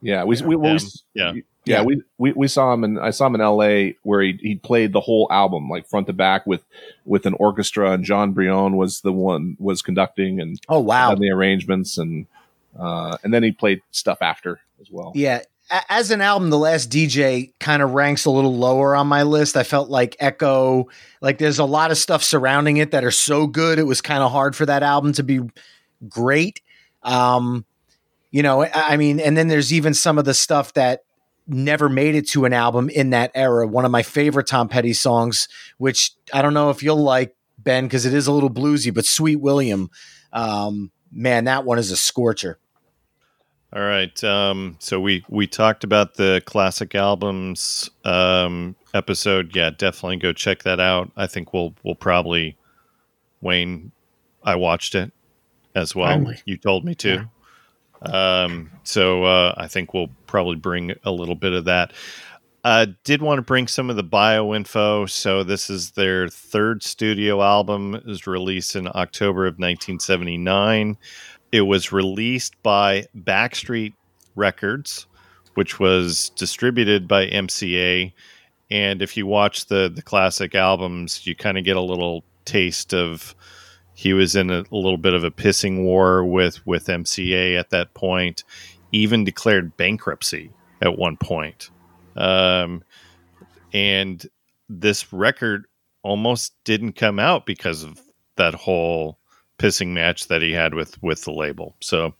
S3: Yeah, we we, we,
S1: yeah.
S3: Yeah. Yeah, we, we we saw him and I saw him in L.A. where he he played the whole album like front to back with with an orchestra and Jon Brion was the one was conducting and
S4: oh wow
S3: the arrangements and uh, and then he played stuff after as well.
S4: Yeah, as an album, the last DJ kind of ranks a little lower on my list. I felt like Echo, like there's a lot of stuff surrounding it that are so good. It was kind of hard for that album to be great. Um, you know, I mean, and then there's even some of the stuff that never made it to an album in that era. One of my favorite Tom Petty songs, which I don't know if you'll like, Ben, because it is a little bluesy, but Sweet William, um, man, that one is a scorcher.
S1: All right. Um, so we we talked about the classic albums um, episode. Yeah, definitely go check that out. I think we'll we'll probably Wayne. I watched it as well. Finally. You told me to. Yeah. Um, so uh, I think we'll probably bring a little bit of that. Uh, did want to bring some of the bio info. So this is their third studio album. It was released in October of 1979. It was released by Backstreet Records, which was distributed by MCA. And if you watch the the classic albums, you kind of get a little taste of he was in a, a, little bit of a pissing war with with MCA at that point. Even declared bankruptcy at one point, um, and this record almost didn't come out because of that whole pissing match that he had with with the label. So,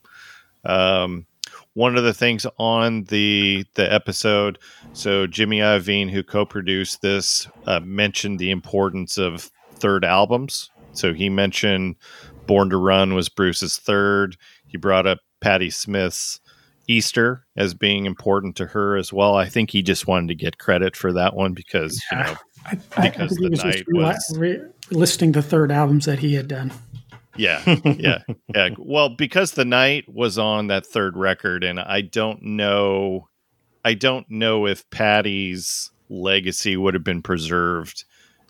S1: um, one of the things on the the episode, so Jimmy Iovine, who co-produced this, uh, mentioned the importance of third albums so he mentioned Born to Run was Bruce's third. He brought up Patti Smith's Easter as being important to her as well. I think he just wanted to get credit for that one because you know I, because I the was night was
S2: re- listing the third albums that he had done.
S1: Yeah, yeah, yeah. Well, because the night was on that third record, and I don't know, I don't know if Patti's legacy would have been preserved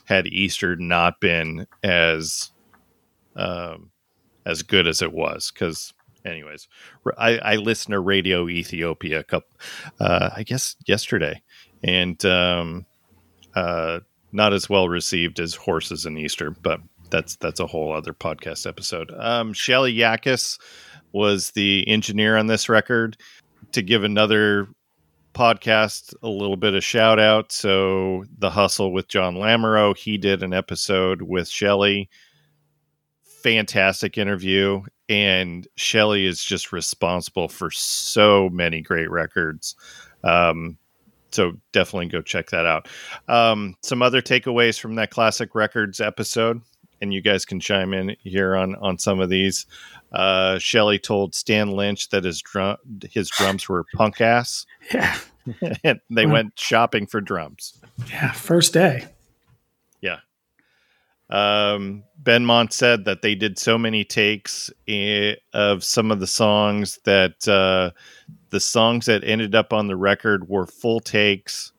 S1: had Easter not been as um, as good as it was. Because, anyways, I, I listened to Radio Ethiopia a couple, uh, I guess yesterday, and um, uh, not as well received as Horses and Easter, but that's that's a whole other podcast episode. Um, Shelly Yakus was the engineer on this record. To give another podcast a little bit of shout out. So the hustle with John Lamoureux, he did an episode with Shelly. Fantastic interview. And Shelly is just responsible for so many great records. Um, so definitely go check that out. Um, some other takeaways from that classic records episode, and you guys can chime in here on on some of these. Uh, Shelly told Stan Lynch that his drum his drums were punk ass.
S2: Yeah. [laughs]
S1: and they went shopping for drums.
S2: Yeah, first day.
S1: Yeah. Um, Benmont said that they did so many takes i- of some of the songs that uh, the songs that ended up on the record were full takes,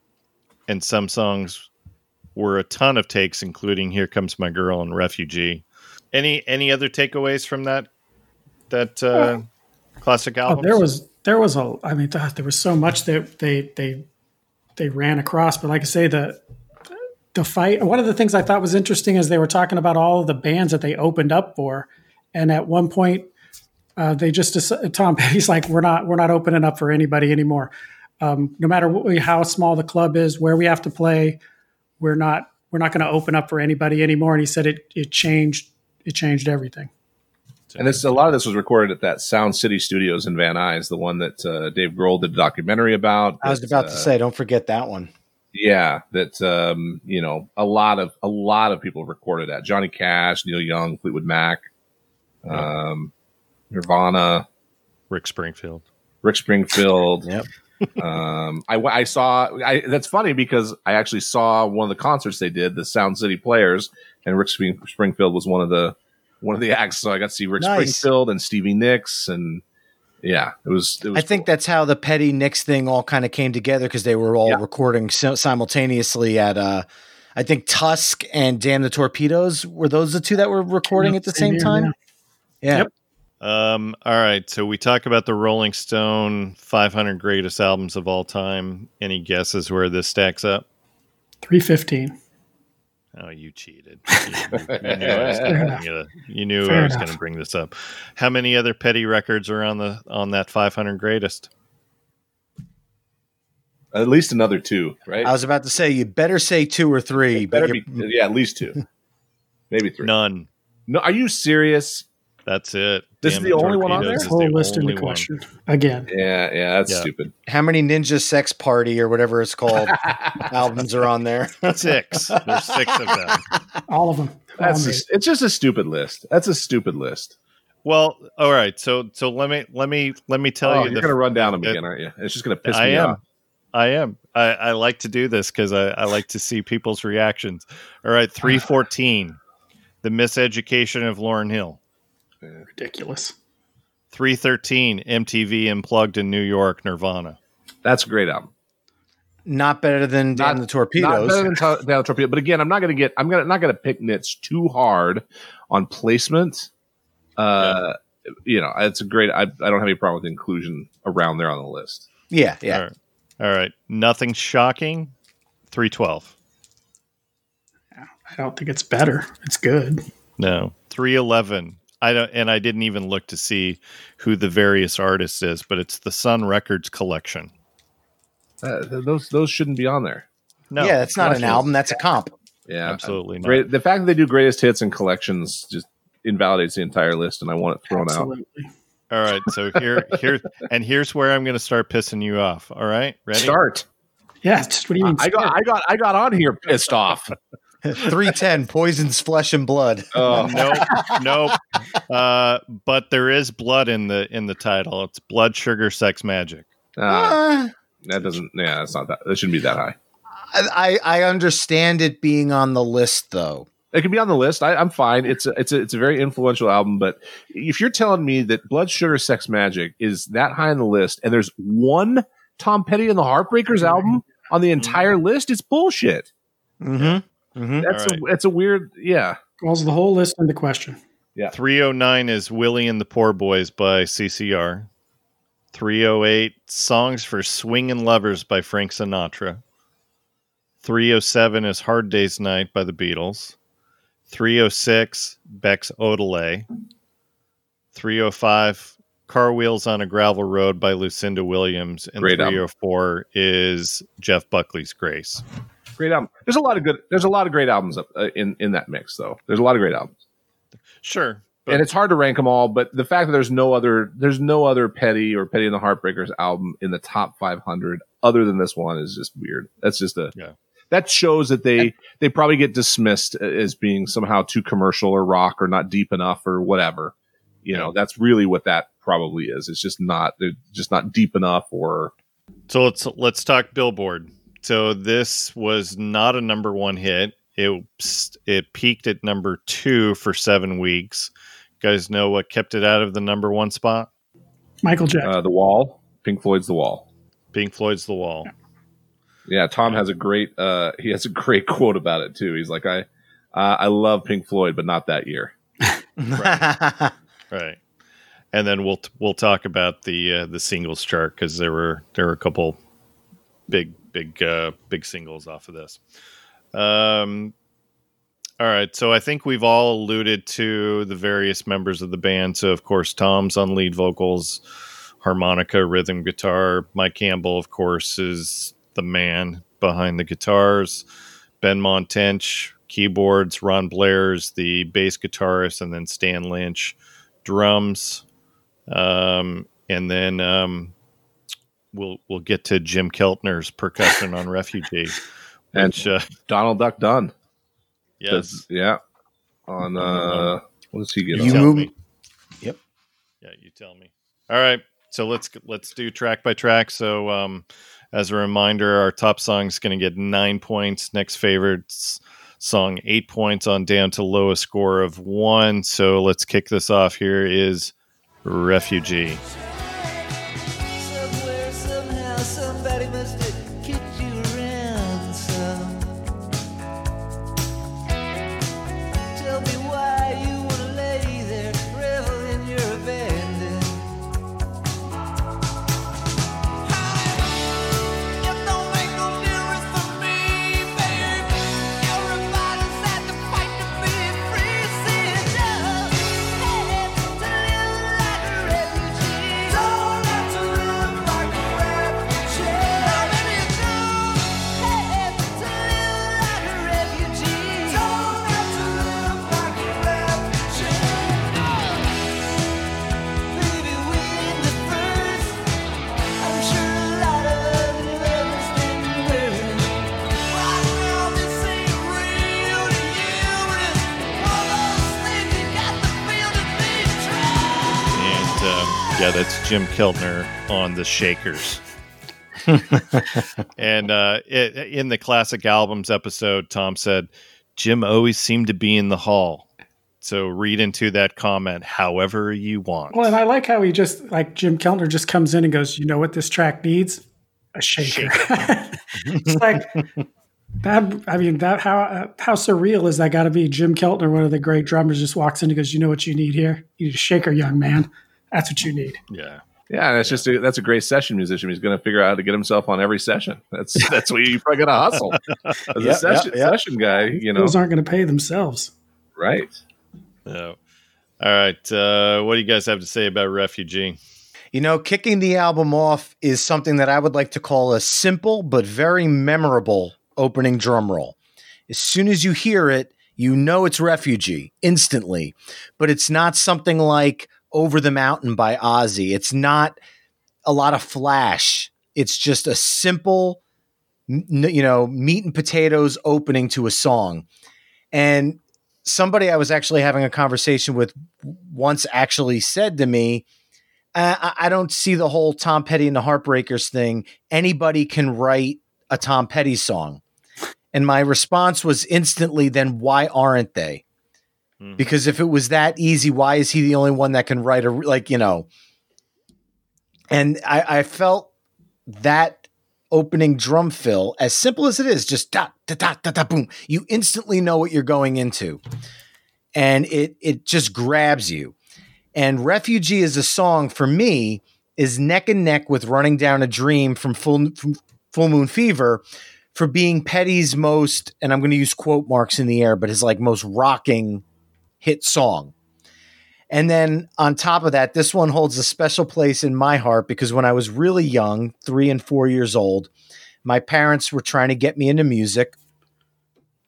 S1: and some songs were a ton of takes, including "Here Comes My Girl" and "Refugee." Any any other takeaways from that that uh, classic
S2: Oh,
S1: album?
S2: there was there was a I mean th- there was so much that they they they ran across, but like I say the the fight. One of the things I thought was interesting is they were talking about all of the bands that they opened up for, and at one point uh, they just Tom Petty's like we're not we're not opening up for anybody anymore. Um, no matter what we, how small the club is, where we have to play, we're not we're not going to open up for anybody anymore. And he said it it changed it changed everything.
S3: And this a lot of this was recorded at that Sound City Studios in Van Nuys, the one that uh, Dave Grohl did a documentary about.
S4: I was
S3: that,
S4: about
S3: uh,
S4: to say, don't forget that one.
S3: Yeah, that um, you know, a lot of a lot of people recorded at Johnny Cash, Neil Young, Fleetwood Mac, um, Nirvana,
S1: Rick Springfield.
S3: Rick Springfield.
S4: Yep. [laughs]
S3: um, I, I saw. I, that's funny because I actually saw one of the concerts they did, the Sound City Players, and Rick Springfield was one of the one of the acts. So I got to see Rick
S4: Nice.
S3: Springfield and Stevie Nicks, and yeah, it was. It was
S4: I think that's how the Petty Nicks thing all kind of came together because they were all
S3: Yeah.
S4: recording si- simultaneously at uh I think Tusk and Damn the Torpedoes were those the two that were recording at the same
S2: here,
S4: time. Yeah.
S2: Yep.
S1: Um, all right, so we talk about the Rolling Stone 500 greatest albums of all time. Any guesses where this stacks up?
S2: Three fifteen.
S1: Oh, you cheated. You, you knew I was [laughs] gonna bring you knew
S2: Fair
S1: I was
S2: enough.
S1: going to bring this up. How many other petty records are on the on that 500 greatest?
S3: at least another two, right?
S4: I was about to say you better say two or three,
S3: It better
S4: but
S3: be, yeah, at least two, [laughs] maybe three.
S1: None.
S3: No, are you serious?
S1: That's it.
S3: This is the only one on
S1: Torpedoes
S3: there?
S1: is
S2: Whole
S1: the
S2: list
S1: only
S2: into
S1: one.
S2: question again.
S3: Yeah, yeah, that's
S1: Yeah.
S3: stupid.
S4: how many Ninja Sex Party or whatever it's called [laughs] albums are on there? [laughs]
S1: Six. There's six of them.
S2: All of them.
S3: That's
S2: made.
S3: just, it's just a stupid list. That's a stupid list.
S1: Well, all right. So so let me let me let me tell
S3: oh,
S1: you
S3: you're
S1: the
S3: going to run down them
S1: it-
S3: again, aren't you? It's just going to piss
S1: I
S3: me
S1: am.
S3: off.
S1: I am. I, I like to do this because I, I like to see people's reactions. All right, three fourteen, the miseducation of Lauryn Hill.
S2: Ridiculous.
S1: Three thirteen, MTV unplugged in New York, Nirvana.
S3: That's a great album.
S4: Not better than Damn the
S3: Not better than to- Down the Torpedo, but again, I'm not going to get. I'm gonna not going to pick nits too hard on placement. Uh, you know, it's a great. I, I don't have any problem with inclusion around there on the list.
S4: yeah, yeah.
S1: All right. All right. Nothing shocking. Three twelve.
S2: I don't think it's better. It's good.
S1: No. Three eleven. I don't and I didn't even look to see who the various artist is, but it's the Sun Records collection.
S3: Uh, those those shouldn't be on there.
S1: No.
S4: yeah, that's not an
S3: collections.
S4: album. That's a comp.
S3: Yeah,
S1: Absolutely not.
S3: Great. The fact that they do greatest hits and collections just invalidates the entire list, and I want it thrown out.
S2: Absolutely.
S1: All right, so here, here, and here's where I'm going to start pissing you off. All right, ready?
S3: Start.
S2: Yeah. Just, what do you mean?
S3: I got I got I got on here pissed off.
S4: 310 Poisons Flesh and Blood. [laughs]
S3: Oh, [laughs]
S1: Nope, nope. Uh, but there is blood in the in the title. It's blood, sugar, sex, magic.
S3: ah,
S4: Uh,
S3: that doesn't. Yeah, that's not that. That shouldn't be that high.
S4: I, I understand it being on the list though.
S3: It can be on the list. I, I'm fine. It's a, it's a, it's a very influential album. But if you're telling me that Blood Sugar Sex Magik is that high on the list, and there's one Tom Petty and the Heartbreakers album on the entire list, it's bullshit.
S4: Mm-hmm. Mm-hmm.
S3: That's
S1: All
S3: a that's a weird. Yeah.
S2: Calls the whole list into question.
S1: Yeah, 309 is Willie and the Poor Boys by CCR. 308 Songs for Swingin' Lovers by Frank Sinatra. 307 is Hard Day's Night by the Beatles. 306 Beck's Odelay. 305 Car Wheels on a Gravel Road by Lucinda Williams. And
S3: Great album.
S1: 304 is Jeff Buckley's Grace.
S3: Great album. There's a lot of good. There's a lot of great albums up, uh, in in that mix, though. There's a lot of great albums,
S1: Sure. But
S3: and it's hard to rank them all. But the fact that there's no other, there's no other Petty or Petty and the Heartbreakers album in the top 500 other than this one is just weird. That's just a.
S1: Yeah.
S3: That shows that they they probably get dismissed as being somehow too commercial or rock or not deep enough or whatever. You know, that's really what that probably is. It's just not they're just not deep enough or
S1: So let's let's talk Billboard. So this was not a number one hit. It it peaked at number two for seven weeks. You guys know what kept it out of the number one spot?
S2: Michael Jackson.
S3: Uh, the Wall. Pink Floyd's The Wall.
S1: Pink Floyd's The Wall.
S3: Yeah, Tom has a great uh, he has a great [laughs] quote about it too. He's like, I uh, I love Pink Floyd, but not that year.
S1: right. [laughs] right. And then we'll we'll talk about the uh, the singles chart because there were there were a couple big big uh, big singles off of this. Um, all right, so I think we've all alluded to the various members of the band. So of course, Tom's on lead vocals, harmonica, rhythm guitar. Mike Campbell, of course, is the man behind the guitars. Benmont Tench, keyboards. Ron Blair's the bass guitarist, and then Stan Lynch, drums. Um, and then um, we'll we'll get to Jim Keltner's percussion on [laughs] Refugee,
S3: and which, uh, Donald Duck Dunn.
S1: Yes,
S3: yeah. On uh, what does he get?
S4: You move me. Yep.
S1: Yeah, you tell me. All right, so let's let's do track by track. So, um, as a reminder, our top song is going to get nine points. Next favorites song eight points on down to lowest score of one. So let's kick this off. Here is Refugee. Jim Keltner on the Shakers. [laughs] and uh, it, in the classic albums episode, Tom said, Jim always seemed to be in the hall. So read into that comment however you want.
S2: Well, and I like how he just, like Jim Keltner just comes in and goes, you know what this track needs? A shaker. shaker. [laughs] it's like, that I mean that how uh, how surreal is that got to be? Jim Keltner, one of the great drummers, just walks in and goes, "You know what you need here? You need a shaker, young man." That's what you need.
S1: Yeah.
S3: Yeah, and it's yeah. just a, that's a great session musician. He's going to figure out how to get himself on every session. That's [laughs] that's what you probably got to hustle as yep, a session, yep, yep. session guy. You know,
S2: those aren't going to pay themselves,
S3: right?
S1: Yeah. All right. Uh, what do you guys have to say about Refugee?
S4: You know, kicking the album off is something that I would like to call a simple but very memorable opening drum roll. As soon as you hear it, you know it's Refugee instantly, but it's not something like over the Mountain by Ozzy. It's not a lot of flash. It's just a simple, you know, meat and potatoes opening to a song. And somebody I was actually having a conversation with once actually said to me, I, I don't see the whole Tom Petty and the Heartbreakers thing. Anybody can write a Tom Petty song. And my response was instantly, then why aren't they? Mm-hmm. Because if it was that easy, why is he the only one that can write a like you know? And I, I felt that opening drum fill, as simple as it is, just dot dot dot dot, dot boom. You instantly know what you're going into, and it it just grabs you. And "Refugee" is a song for me is neck and neck with "Running Down a Dream" from Full from Full Moon Fever for being Petty's most, and I'm going to use quote marks in the air, but his like most rocking hit song. And then on top of that, this one holds a special place in my heart because when I was really young, three and four years old, my parents were trying to get me into music.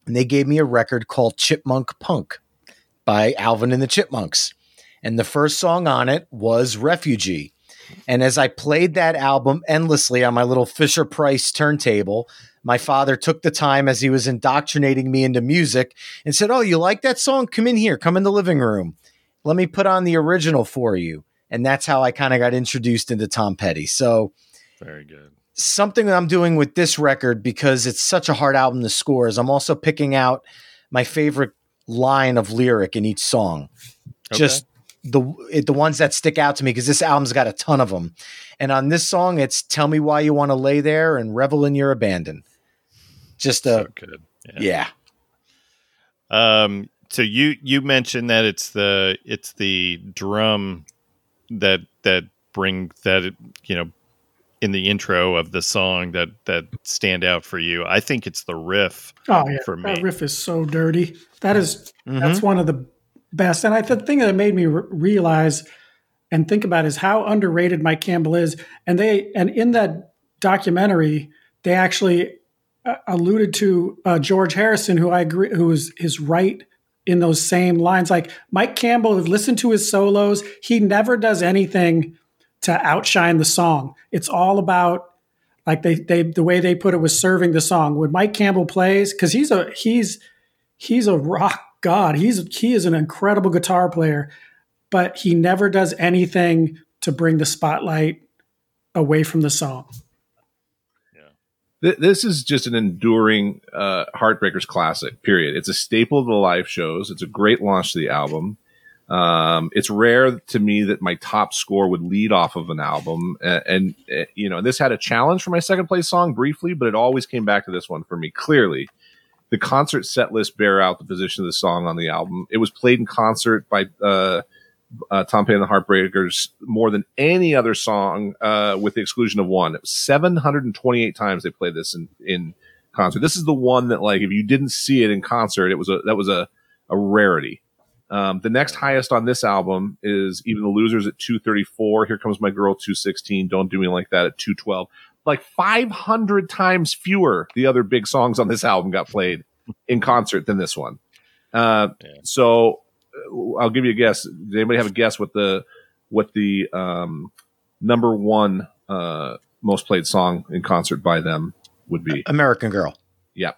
S4: And they gave me a record called Chipmunk Punk by Alvin and the Chipmunks. And the first song on it was Refugee. And as I played that album endlessly on my little Fisher Price turntable, my father took the time as he was indoctrinating me into music and said, Oh, you like that song? Come in here, come in the living room. Let me put on the original for you. And that's how I kind of got introduced into Tom Petty. So,
S1: very good.
S4: something that I'm doing with this record because it's such a hard album to score is I'm also picking out my favorite line of lyric in each song. Okay. Just the the ones that stick out to me because this album's got a ton of them. And on this song, it's "Tell Me Why You Want to Lay There" and "Revel in Your Abandon." Just a so good, yeah.
S1: yeah. Um. So you you mentioned that it's the it's the drum that that bring that you know in the intro of the song that that stand out for you. I think it's the riff.
S2: Oh yeah, for me. that riff is so dirty. That is, mm-hmm. that's one of the best. And I the thing that made me re- realize and think about is how underrated Mike Campbell is. And they and in that documentary, they actually uh, alluded to uh, George Harrison, who I agree, who is his right in those same lines. Like Mike Campbell, listen to his solos. He never does anything to outshine the song. It's all about like they they the way they put it was serving the song. When Mike Campbell plays, because he's a he's he's a rock god. He's he is an incredible guitar player, but he never does anything to bring the spotlight away from the song.
S3: Yeah. This is just an enduring uh, Heartbreakers classic, period. It's a staple of the live shows. It's a great launch to the album. Um, it's rare to me that my top score would lead off of an album, and, and, uh, you know, this had a challenge for my second place song briefly, but it always came back to this one for me. Clearly, the concert set list bear out the position of the song on the album. It was played in concert by uh, uh, Tom Petty and the Heartbreakers more than any other song, uh, with the exclusion of one. It was 728 times they played this in, in concert. This is the one that, like, if you didn't see it in concert, it was a that was a, a rarity. Um, the next highest on this album is even the losers at 234. Here comes my girl 216. Don't do me like that at 212. Like 500 times fewer the other big songs on this album got played in concert than this one. Uh, yeah. So I'll give you a guess. Does anybody have a guess what the what the um, number one uh, most played song in concert by them would be?
S4: American Girl.
S3: Yeah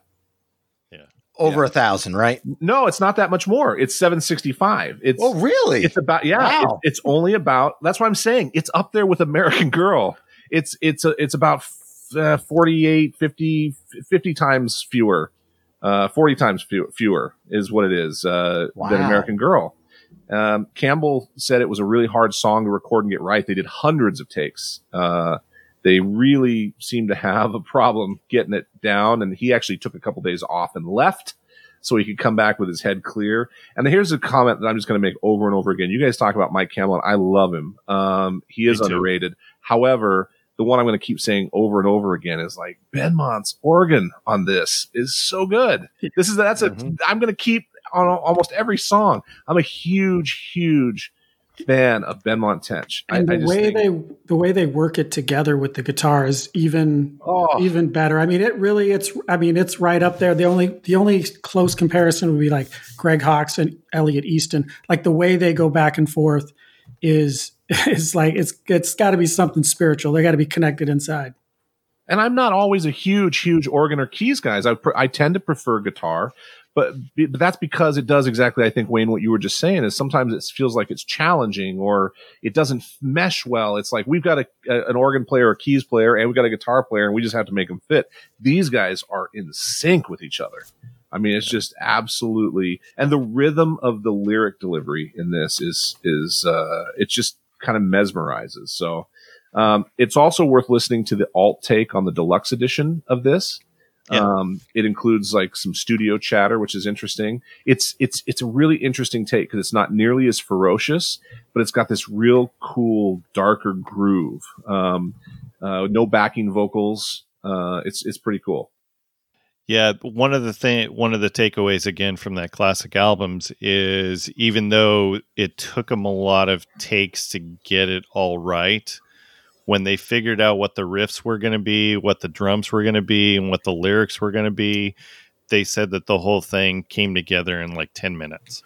S4: over yeah. a thousand, right?
S3: No, it's not that much more. It's 765. It's
S4: oh, really?
S3: It's about yeah. Wow. It, it's only about. That's what I'm saying. It's up there with American Girl. It's it's a, it's about uh, 48, 50, 50 times fewer. Uh, 40 times few, fewer is what it is uh, wow. than American Girl. Um, Campbell said it was a really hard song to record and get right. They did hundreds of takes. Uh, they really seemed to have a problem getting it down. And he actually took a couple days off and left so he could come back with his head clear. And here's a comment that I'm just going to make over and over again. You guys talk about Mike Campbell. I love him. Um, he is underrated. However, the one I'm going to keep saying over and over again is like Benmont's organ on this is so good. This is that's a. Mm-hmm. I'm going to keep on almost every song. I'm a huge, huge fan of Benmont Tench.
S2: And I, the I way think, they the way they work it together with the guitar is even oh. even better. I mean, it really it's I mean it's right up there. The only the only close comparison would be like Greg Hawkes and Elliot Easton. Like the way they go back and forth is [laughs] is like it's it's got to be something spiritual. They got to be connected inside.
S3: And I'm not always a huge, huge organ or keys guys. I, I tend to prefer guitar, but but that's because it does exactly I think Wayne what you were just saying is sometimes it feels like it's challenging or it doesn't mesh well. It's like we've got a, a, an organ player, a keys player, and we've got a guitar player, and we just have to make them fit. These guys are in sync with each other. I mean, it's just absolutely, and the rhythm of the lyric delivery in this is is uh, it just kind of mesmerizes. So. Um, it's also worth listening to the alt take on the deluxe edition of this yeah. Um, it includes like some studio chatter, which is interesting. It's it's it's a really interesting take because it's not nearly as ferocious, but it's got this real cool, darker groove. Um, uh, no backing vocals. Uh, it's it's pretty cool.
S1: Yeah, one of the thing, one of the takeaways again from that classic albums is even though it took them a lot of takes to get it all right, when they figured out what the riffs were going to be, what the drums were going to be, and what the lyrics were going to be, they said that the whole thing came together in like 10 minutes.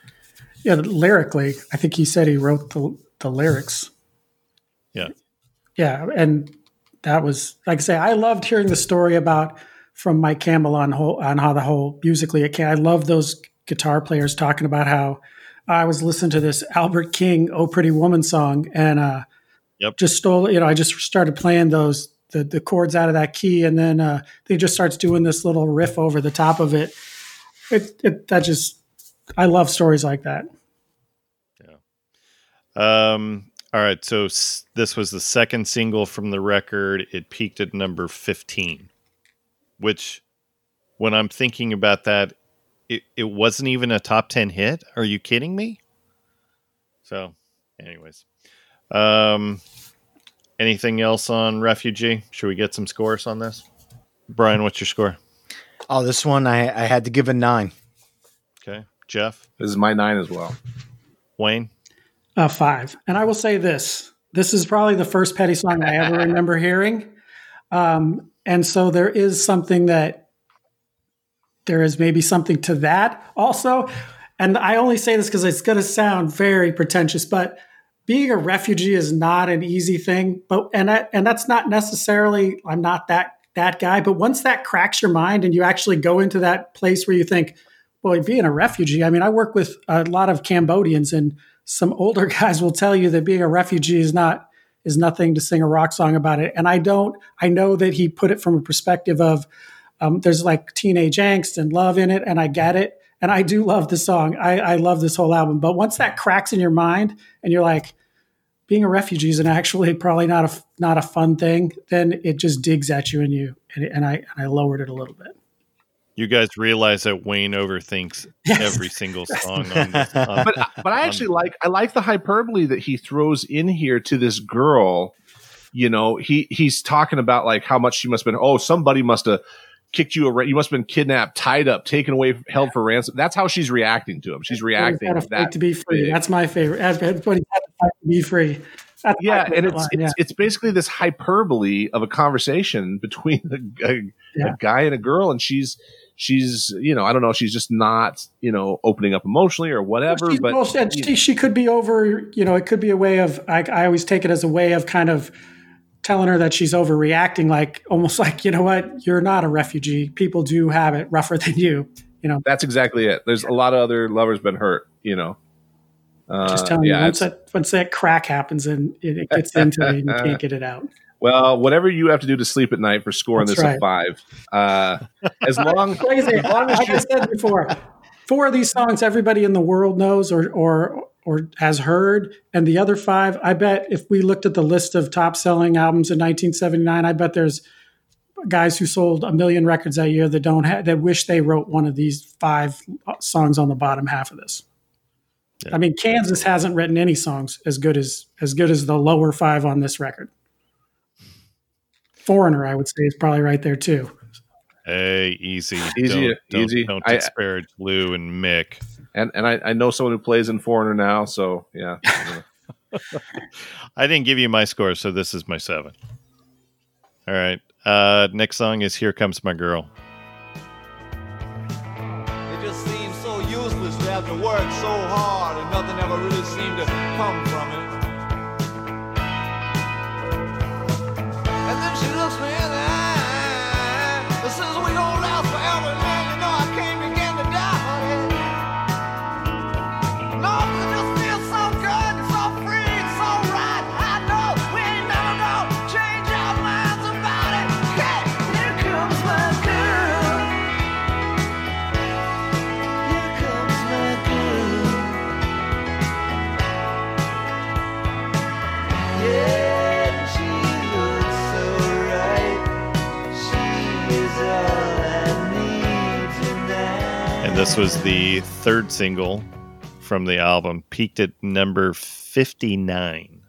S2: Yeah, lyrically, I think he said he wrote the, the lyrics.
S1: Yeah.
S2: Yeah. And that was, like I say, I loved hearing the story about from Mike Campbell on, whole, on how the whole musically it came. I love those guitar players talking about how I was listening to this Albert King, Oh Pretty Woman song, and uh,
S1: Yep.
S2: Just stole, you know, I just started playing those the, the chords out of that key, and then uh, he just starts doing this little riff over the top of it. It, it that just I love stories like that.
S1: Yeah. Um. All right. So s- this was the second single from the record. It peaked at number fifteen, which, when I'm thinking about that, it, it wasn't even a top ten hit. Are you kidding me? So, anyways, um, anything else on Refugee? Should we get some scores on this? Brian, what's your score?
S4: Oh, this one I, I had to give a nine.
S1: Okay, Jeff,
S3: This is my nine as well.
S1: Wayne.
S2: Uh, five. And I will say this: this is probably the first Petty song I ever remember hearing, um, and so there is something that there is maybe something to that also. And I only say this because it's going to sound very pretentious, but being a refugee is not an easy thing. But and I, and that's not necessarily I'm not that that guy. But once that cracks your mind and you actually go into that place where you think, well, being a refugee. I mean, I work with a lot of Cambodians, and some older [laughs] guys will tell you that being a refugee is not is nothing to sing a rock song about it. And I don't. I know that he put it from a perspective of um, there's like teenage angst and love in it, and I get it. And I do love the song. I, I love this whole album. But once that cracks in your mind, and you're like, being a refugee is an actually probably not a not a fun thing. Then it just digs at you, and you and, and I and I lowered it a little bit.
S1: You guys realize that Wayne overthinks [laughs]
S2: Yes.
S1: every single song on this. [laughs] On,
S3: but but I actually like I like the hyperbole that he throws in here to this girl. You know, he he's talking about like how much she must have been. Oh, somebody must have kicked you. Around. You must have been kidnapped, tied up, taken away, held for ransom. That's how she's reacting to him. She's reacting
S2: gotta
S3: that
S2: to be free.
S3: big.
S2: That's my favorite. Everybody's got to fight to be free. That's
S3: yeah, and it's
S2: line,
S3: it's,
S2: yeah.
S3: it's basically this hyperbole of a conversation [laughs] between a, a,
S2: Yeah.
S3: a guy and a girl, and she's she's you know I don't know she's just not you know opening up emotionally or whatever.
S2: She's
S3: but you
S2: she, she could be over. You know, it could be a way of. I, I always take it as a way of kind of telling her that she's overreacting, like almost [laughs] like you know what, you're not a refugee. People do have it rougher than you. You know,
S3: that's exactly it. There's a lot of other lovers been hurt. You know, uh,
S2: just telling
S3: yeah,
S2: you once that once that crack happens and it, it gets into it, and you can't [laughs] get it out.
S3: Well, whatever you have to do to sleep at night for scoring
S2: That's
S3: this
S2: right.
S3: a five. Uh, as [laughs] long
S2: Like I, say, like I said before, four of these songs everybody in the world knows or or or has heard, and the other five, I bet if we looked at the list of top selling albums in 1979, I bet there's guys who sold a million records that year that don't have that wish they wrote one of these five songs on the bottom half of this.
S1: Yeah.
S2: I mean, Kansas hasn't written any songs as good as as good as the lower five on this record. Foreigner, I would say, is probably right there too.
S1: hey, easy,
S3: Easy,
S1: don't, don't-
S3: easy.
S1: Don't,
S3: I-
S1: disparage Lou and Mick.
S3: and and I, I know someone who plays in Foreigner now, so yeah. [laughs]
S1: I didn't give you my score, so this is my seven. All right. Uh, next song is "Here Comes My Girl."
S5: It just seems so useless to have to work so hard and nothing ever really seemed to come from it. She looks me
S1: this was the third single from the album, peaked at number 59.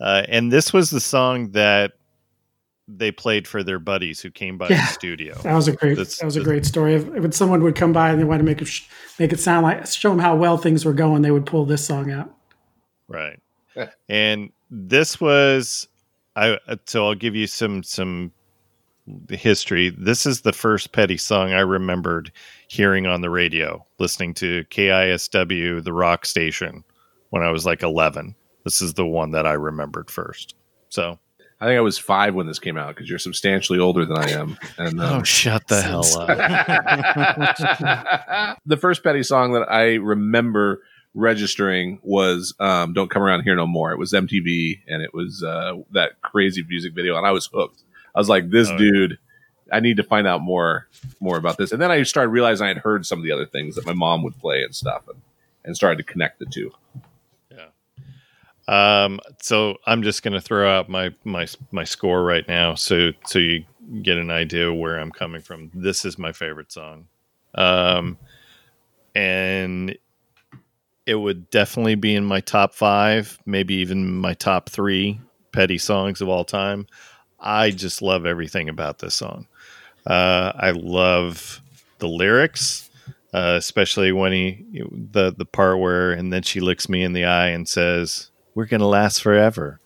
S1: Uh, and this was the song that they played for their buddies who came by
S2: Yeah.
S1: the studio.
S2: That was a great.
S1: That's-
S2: that was a great story. If, if someone would come by and they wanted to make it make it sound like show them how well things were going, they would pull this song out.
S1: Right. And this was I so I'll give you some some history. This is the first petty song I remembered hearing on the radio, listening to KISW, the rock station, when I was like 11. This is the one that I remembered first. So,
S3: I think I was five when this came out because you're substantially older than I am. And um,
S1: oh, shut the hell up. [laughs]
S3: the first Petty song that I remember registering was um, "Don't Come Around Here No More." It was MTV, and it was uh, that crazy music video, and I was hooked. I was like, "This
S1: Oh,
S3: dude, I need to find out more more about this." And then I started realizing I had heard some of the other things that my mom would play and stuff, and, and started to connect the two.
S1: Um, so I'm just going to throw out my my my score right now, so so you get an idea where I'm coming from. This is my favorite song, um, and it would definitely be in my top five, maybe even my top three petty songs of all time. I just love everything about this song. Uh, I love the lyrics, uh, especially when he the the part where and then she looks me in the eye and says, "We're gonna last forever."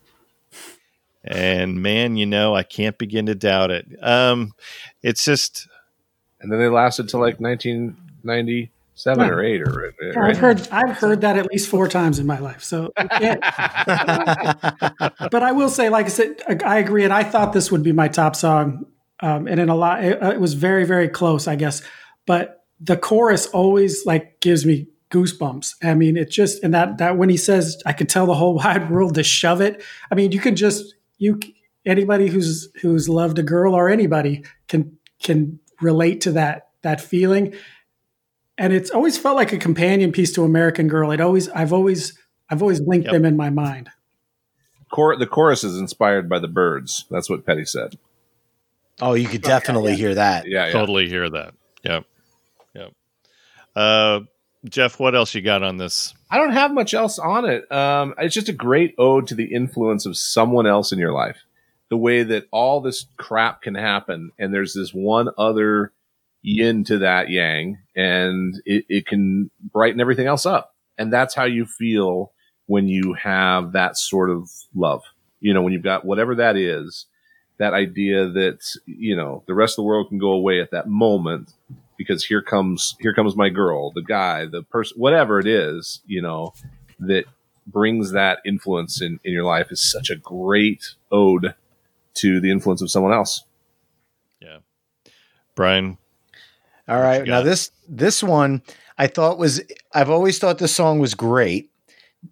S1: And man, you know, I can't begin to doubt it. Um, it's just
S3: And then they lasted till like 1997
S2: Yeah.
S3: or eight, or
S2: I've heard I've heard that at least four times in my life. So, you [laughs] but I will say, like I said, I I agree, and I thought this would be my top song, um, and in a lot, it, it was very, very close, I guess. But the chorus always like gives me goosebumps. I mean, it just and that that when he says, "I could tell the whole [laughs] wide world to shove it." I mean, you can just you anybody who's who's loved a girl or anybody can can relate to that that feeling and it's always felt like a companion piece to American Girl. It always, I've always, I've always linked
S1: Yep.
S2: them in my mind.
S3: Chor- the chorus is inspired by the Byrds. That's what Petty said.
S4: Oh, you could definitely hear that.
S3: Yeah, yeah.
S1: totally hear that. Yep, yep. Uh, Jeff, what else you got on this?
S3: I don't have much else on it. Um, it's just a great ode to the influence of someone else in your life. The way that all this crap can happen, and there's this one other yin to that yang, and it, it can brighten everything else up. And that's how you feel when you have that sort of love. You know, when you've got whatever that is, that idea that, you know, the rest of the world can go away at that moment because here comes here comes my girl, the guy, the person, whatever it is, you know, that brings that influence in, in your life is such a great ode to the influence of someone else.
S1: Yeah, Brian.
S4: All
S1: What
S4: right.
S1: you
S4: Now this this one I thought was I've always thought this song was great.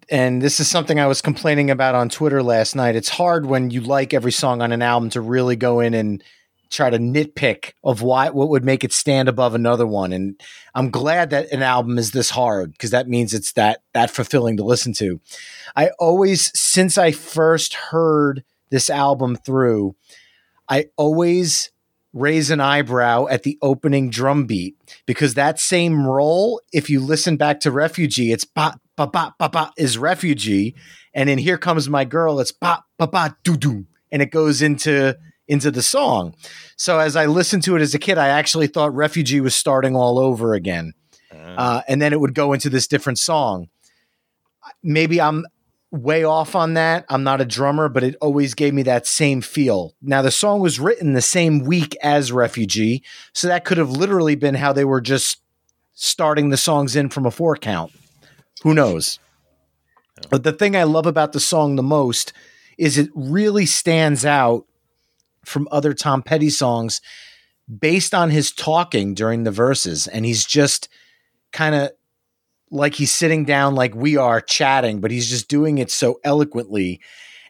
S4: And this is something I was complaining about on Twitter last night. It's hard when you like every song on an album to really go in and try to nitpick of why what would make it stand above another one. And I'm glad that an album is this hard because that means it's that that fulfilling to listen to. I always since I first heard this album through, I always raise an eyebrow at the opening drum beat because that same roll, if you listen back to Refugee, it's ba ba ba ba ba is Refugee, and in Here Comes My Girl, it's ba ba ba doo doo, and it goes into into the song. So as I listened to it as a kid, I actually thought Refugee was starting all over again, uh, and then it would go into this different song. Maybe I'm way off on that. I'm not a drummer, but it always gave me that same feel. Now, the song was written the same week as Refugee, so that could have literally been how they were just starting the songs in from a four count. Who knows? But the thing I love about the song the most is it really stands out from other Tom Petty songs based on his talking during the verses. And he's just kind of like he's sitting down like we are chatting, but he's just doing it so eloquently.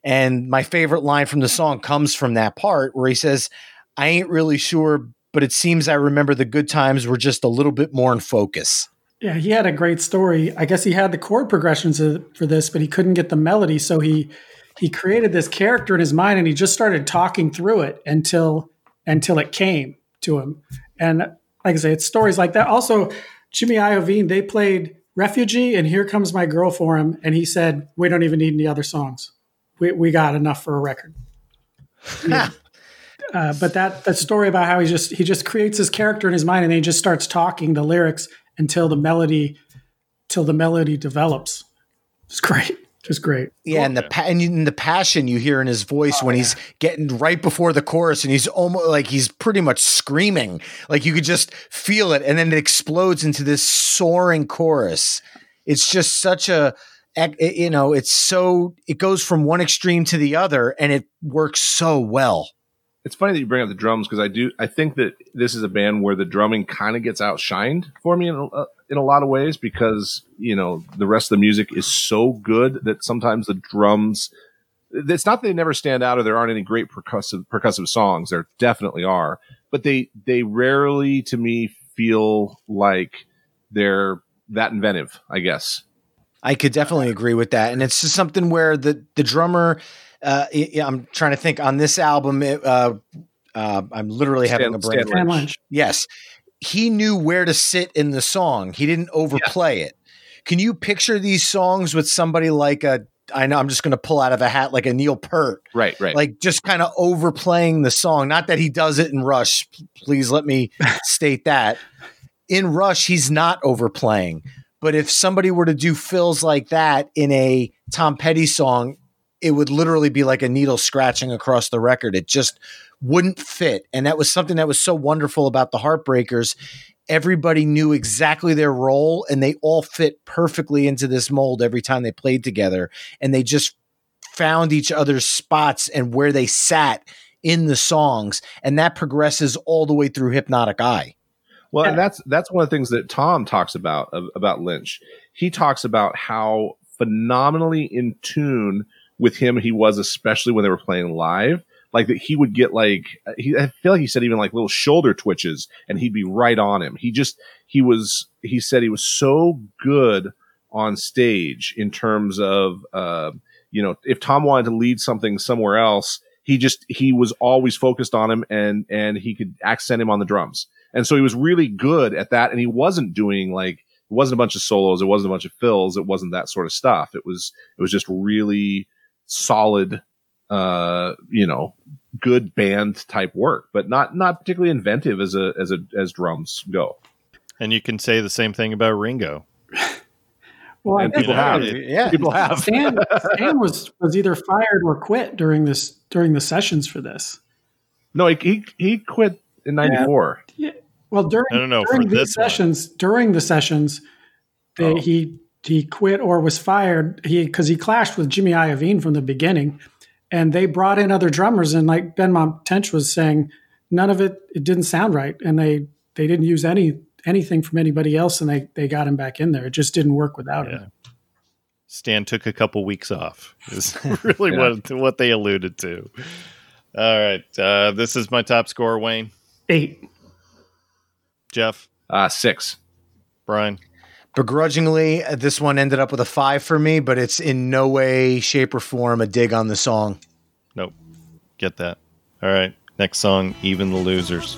S4: And my favorite line from the song comes from that part where he says, I ain't really sure, but it seems I remember the good times were just a little bit more in focus.
S2: Yeah, he had a great story. I guess he had the chord progressions for this, but he couldn't get the melody, so he he created this character in his mind, and he just started talking through it until until it came to him. And like I say, it's stories like that. Also, Jimmy Iovine, they played "Refugee" and "Here Comes My Girl" for him, and he said, "We don't even need any other songs. We we got enough for a record." [laughs]
S4: Yeah.
S2: Uh, but that that story about how he just he just creates his character in his mind and then he just starts talking the lyrics until the melody till the melody develops. It's great. Just great.
S4: Yeah, and the pa- and the passion you hear in his voice oh, when he's getting right before the chorus, and he's almost like he's pretty much screaming, like you could just feel it, and then it explodes into this soaring chorus. It's just such a, you know, it's so it goes from one extreme to the other, and it works so well.
S3: It's funny that you bring up the drums because I do. I think that this is a band where the drumming kind of gets outshined for me in a, uh, in a lot of ways because you know the rest of the music is so good that sometimes the drums. It's not that they never stand out or there aren't any great percussive percussive songs. There definitely are, but they they rarely to me feel like they're that inventive. I guess.
S4: I could definitely agree with that, and it's just something where the the drummer. Uh, yeah, I'm trying to think on this album. It, uh, uh, I'm literally having a brain.
S3: Stan
S2: Stan
S3: Lynch.
S4: Yes, he knew where to sit in the song. He didn't overplay it. Can you picture these songs with somebody like a? I know I'm just going to pull out of a hat like a Neil Peart,
S3: Right. Right.
S4: like just kind of overplaying the song. Not that he does it in Rush. Please let me [laughs] state that. In Rush, he's not overplaying. But if somebody were to do fills like that in a Tom Petty song, it would literally be like a needle scratching across the record. It just wouldn't fit. And that was something that was so wonderful about the Heartbreakers. Everybody knew exactly their role and they all fit perfectly into this mold every time they played together. And they just found each other's spots and where they sat in the songs. And that progresses all the way through Hypnotic Eye.
S3: Well, and that's that's one of the things that Tom talks about of- about Lynch. He talks about how phenomenally in tune with him he was, especially when they were playing live. Like that, he would get like he. I feel like he said even like little shoulder twitches, and he'd be right on him. He just he was. He said he was so good on stage in terms of uh, you know if Tom wanted to lead something somewhere else, he just he was always focused on him, and and he could accent him on the drums. And so he was really good at that. And he wasn't doing like, it wasn't a bunch of solos. It wasn't a bunch of fills. It wasn't that sort of stuff. It was, it was just really solid, uh, you know, good band type work, but not, not particularly inventive as a, as a, as drums go.
S1: And you can say the same thing about Ringo. [laughs]
S2: Well,
S3: And
S2: guess
S3: people
S1: know,
S3: have,
S1: it-
S4: Yeah.
S3: people have.
S2: Stan, [laughs] Stan was was either fired or quit during this during the sessions for this.
S3: No, he, he, he quit in 94. Yeah.
S2: Well, during
S1: No, no, no,
S2: during
S1: for
S2: these
S1: this one.
S2: sessions, during the sessions, they,
S3: Oh.
S2: he he quit or was fired. He because he clashed with Jimmy Iovine from the beginning, and they brought in other drummers. And like Benmont Tench was saying, none of it it didn't sound right, and they they didn't use any anything from anybody else, and they they got him back in there. It just didn't work without
S1: Yeah.
S2: him.
S1: Stan took a couple weeks off. Is [laughs] really
S3: Yeah.
S1: what what they alluded to. All right, uh, this is my top score. Wayne,
S2: Eight.
S1: Jeff,
S3: Uh, six.
S1: Brian.
S4: Begrudgingly, uh, this one ended up with a five for me, but it's in no way, shape, or form a dig on the song.
S1: Nope, get that. All right, next song, even the losers.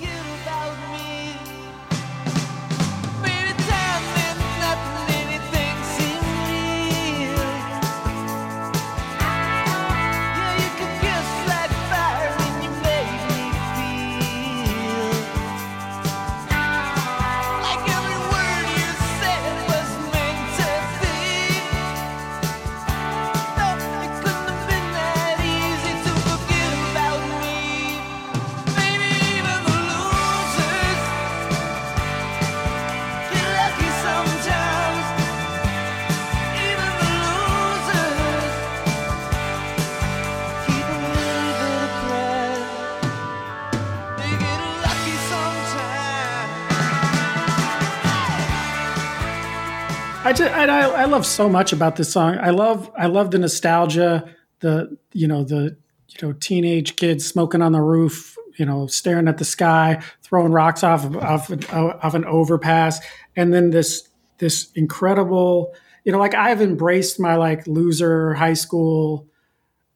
S2: I just I, I love so much about this song. I love I love the nostalgia, the you know the you know teenage kids smoking on the roof, you know staring at the sky, throwing rocks off of, off off an overpass, and then this this incredible you know like I've embraced my like loser high school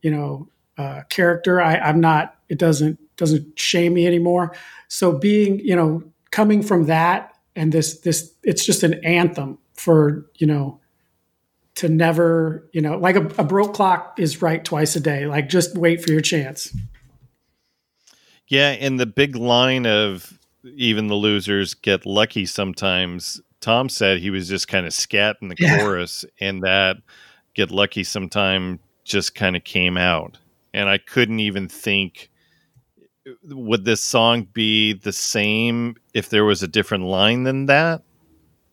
S2: you know uh, character. I, I'm not. It doesn't doesn't shame me anymore. So being you know coming from that and this this it's just an anthem for you know to never you know like a, a broke clock is right twice a day. Like just wait for your chance.
S1: Yeah, and the big line of even the losers get lucky sometimes. Tom said he was just kind of scat in the
S2: Yeah.
S1: chorus, and that get lucky sometime just kind of came out. And I couldn't even think would this song be the same if there was a different line than that?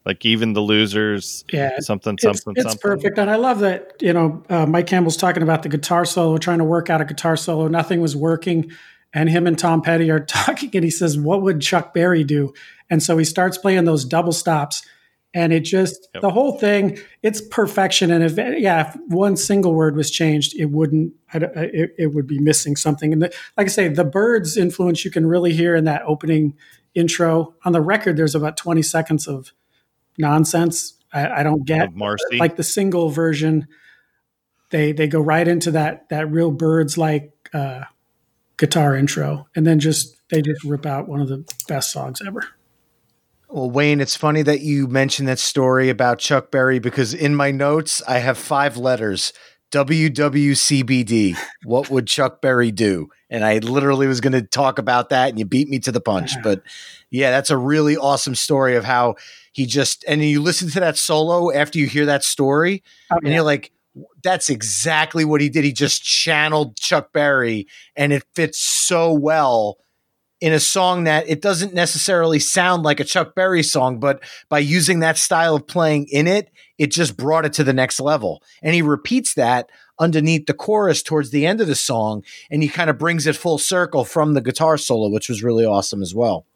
S1: Like even the losers,
S2: Yeah,
S1: something,
S2: it's,
S1: something,
S2: it's
S1: something.
S2: perfect. And i love that you know uh, mike campbell's talking about the guitar solo trying to work out a guitar solo. Nothing was working. And him and tom petty are [laughs] talking and he says what would chuck berry do? And so he starts playing those double stops and it just
S1: Yep.
S2: the whole thing it's perfection. And if yeah if one single word was changed it wouldn't I- it, it would be missing something. And the, like i say the Byrds influence you can really hear in that opening intro. On the record there's about 20 seconds of nonsense i, I don't get
S1: Of Marcy.
S2: like the single version they they go right into that that real Byrds like uh guitar intro and then just they just rip out one of the best songs ever
S4: Well, Wayne, it's funny that you mentioned that story about Chuck Berry because in my notes I have five letters. WWCBD. What would Chuck Berry do? And I literally was going to talk about that, and you beat me to the punch. [laughs] But yeah, that's a really awesome story of how he just and you listen to that solo after you hear that story,
S2: Oh,
S4: and you're like, that's exactly what he did. He just channeled Chuck Berry, and it fits so well in a song that it doesn't necessarily sound like a Chuck Berry song, but by using that style of playing in it, it just brought it to the next level. And he repeats that underneath the chorus towards the end of the song, and he kind of brings it full circle from the guitar solo, which was really awesome as well.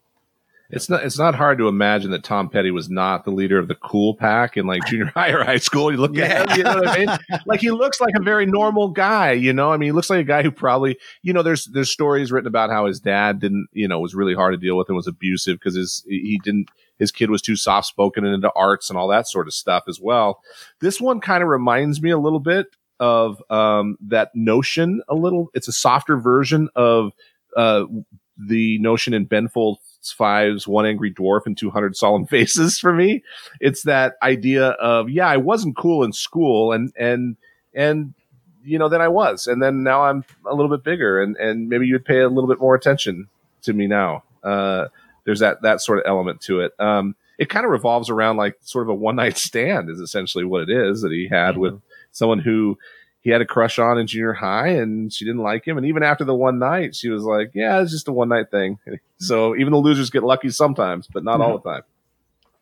S3: It's not it's not hard to imagine that Tom Petty was not the leader of the cool pack in like junior [laughs] high or high school. You look at him, you know what I mean? [laughs] Like he looks like a very normal guy, you know? I mean, he looks like a guy who probably, you know, there's there's stories written about how his dad didn't, you know, was really hard to deal with and was abusive because his he didn't his kid was too soft spoken and into arts and all that sort of stuff as well. This one kind of reminds me a little bit of um, that notion a little. It's a softer version of uh, the notion in Ben Folds Five's One Angry Dwarf and 200 Solemn [laughs] Faces for me. It's that idea of, yeah, I wasn't cool in school and, and, and, you know, then I was. And then now I'm a little bit bigger and, and maybe you'd pay a little bit more attention to me now. Uh, there's that, that sort of element to it. Um, it kind of revolves around like sort of a one night [laughs] stand is essentially what it is that he had with someone who he had a crush on in junior high and she didn't like him. And even after the one night, she was like, yeah, it's just a one night thing. [laughs] So even the losers get lucky sometimes, but not all the time.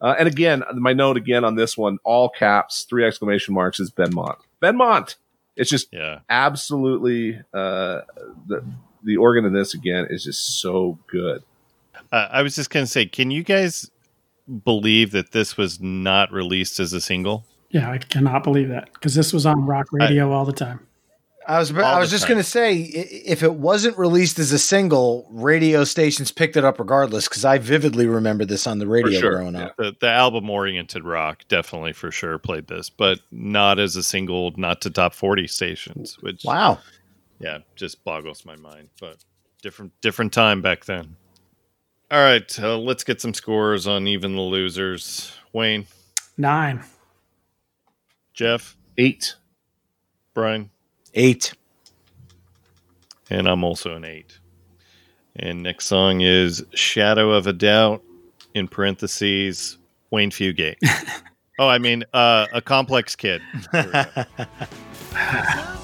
S3: Uh, and again, my note again on this one, all caps, three exclamation marks is Benmont. Benmont. It's just
S1: yeah.
S3: absolutely, uh, the, the organ in this again is just so good.
S1: Uh, I was just going to say, can you guys believe that this was not released as a single?
S2: Yeah, I cannot believe that because this was on rock radio all the time.
S4: I was
S1: All
S4: I was just going to say if it wasn't released as a single, radio stations picked it up regardless because I vividly remember this on the radio
S3: sure,
S4: growing
S3: yeah.
S4: up.
S1: The, the album oriented rock definitely for sure played this, but not as a single, not to top 40 stations, which,
S4: Wow.
S1: yeah, just boggles my mind. But different, different time back then. All right, uh, let's get some scores on even the losers. Wayne,
S2: Nine.
S1: Jeff,
S3: Eight.
S1: Brian,
S4: Eight.
S1: and I'm also an eight. And next song is Shadow of a Doubt, in parentheses, Wayne Fugate. [laughs] oh, I mean, uh, a complex kid. [laughs] [laughs]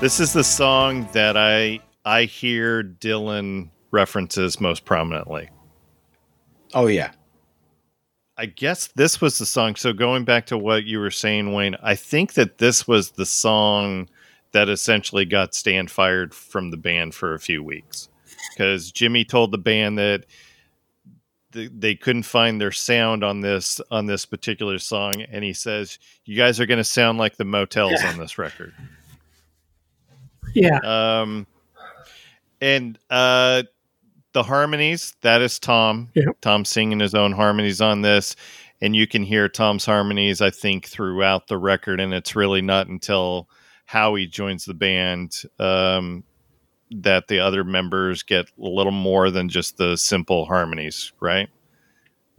S1: This is the song that I I hear Dylan references most prominently.
S4: oh yeah.
S1: I guess this was the song. So going back to what you were saying, Wayne, I think that this was the song that essentially got Stan fired from the band for a few weeks because Jimmy told the band that th- they couldn't find their sound on this on this particular song, and he says, "You guys are going to sound like the Motels on [laughs] this record."
S2: Yeah.
S1: Um, and uh, the harmonies that is Tom.
S2: Yep.
S1: Tom singing his own harmonies on this, and you can hear Tom's harmonies, I think, throughout the record. And it's really not until Howie joins the band um, that the other members get a little more than just the simple harmonies, right?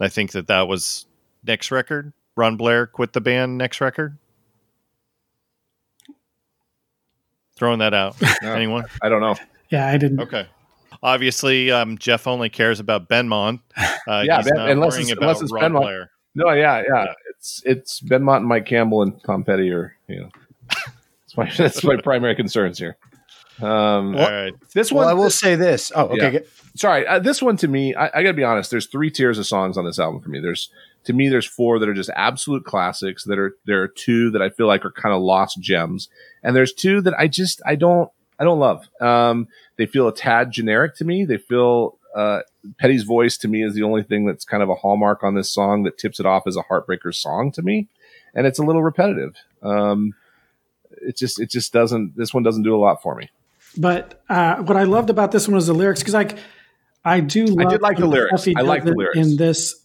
S1: I think that that was next record. Ron Blair quit the band next record. Throwing that out. [laughs]
S3: No.
S1: Anyone?
S3: I don't know.
S2: Yeah, I didn't.
S1: Okay. Obviously, um, Jeff only cares about Benmont. [laughs] Uh,
S3: Yeah,
S1: he's
S3: Ben-
S1: not
S3: unless it's-
S1: about
S3: unless it's
S1: Ron
S3: Benmont.
S1: Blair.
S3: No, yeah, yeah. It's it's Benmont and Mike Campbell and Tom Petty are you know. That's my [laughs] that's my primary concerns here. Um,
S1: All right.
S3: this one,
S4: Well, I will say this. Oh, okay.
S3: Yeah. sorry, uh, this one to me, I, I got to be honest. There's three tiers of songs on this album for me. There's to me, there's four that are just absolute classics. That are there are two that I feel like are kind of lost gems, and there's two that I just I don't I don't love. Um, they feel a tad generic to me. They feel uh, Petty's voice to me is the only thing that's kind of a hallmark on this song that tips it off as a heartbreaker song to me, and it's a little repetitive. Um, it just it just doesn't. This one doesn't do a lot for me.
S2: But uh, what I loved about this one was the lyrics because like I do love
S3: did like the lyrics. I like the lyrics.
S2: in this.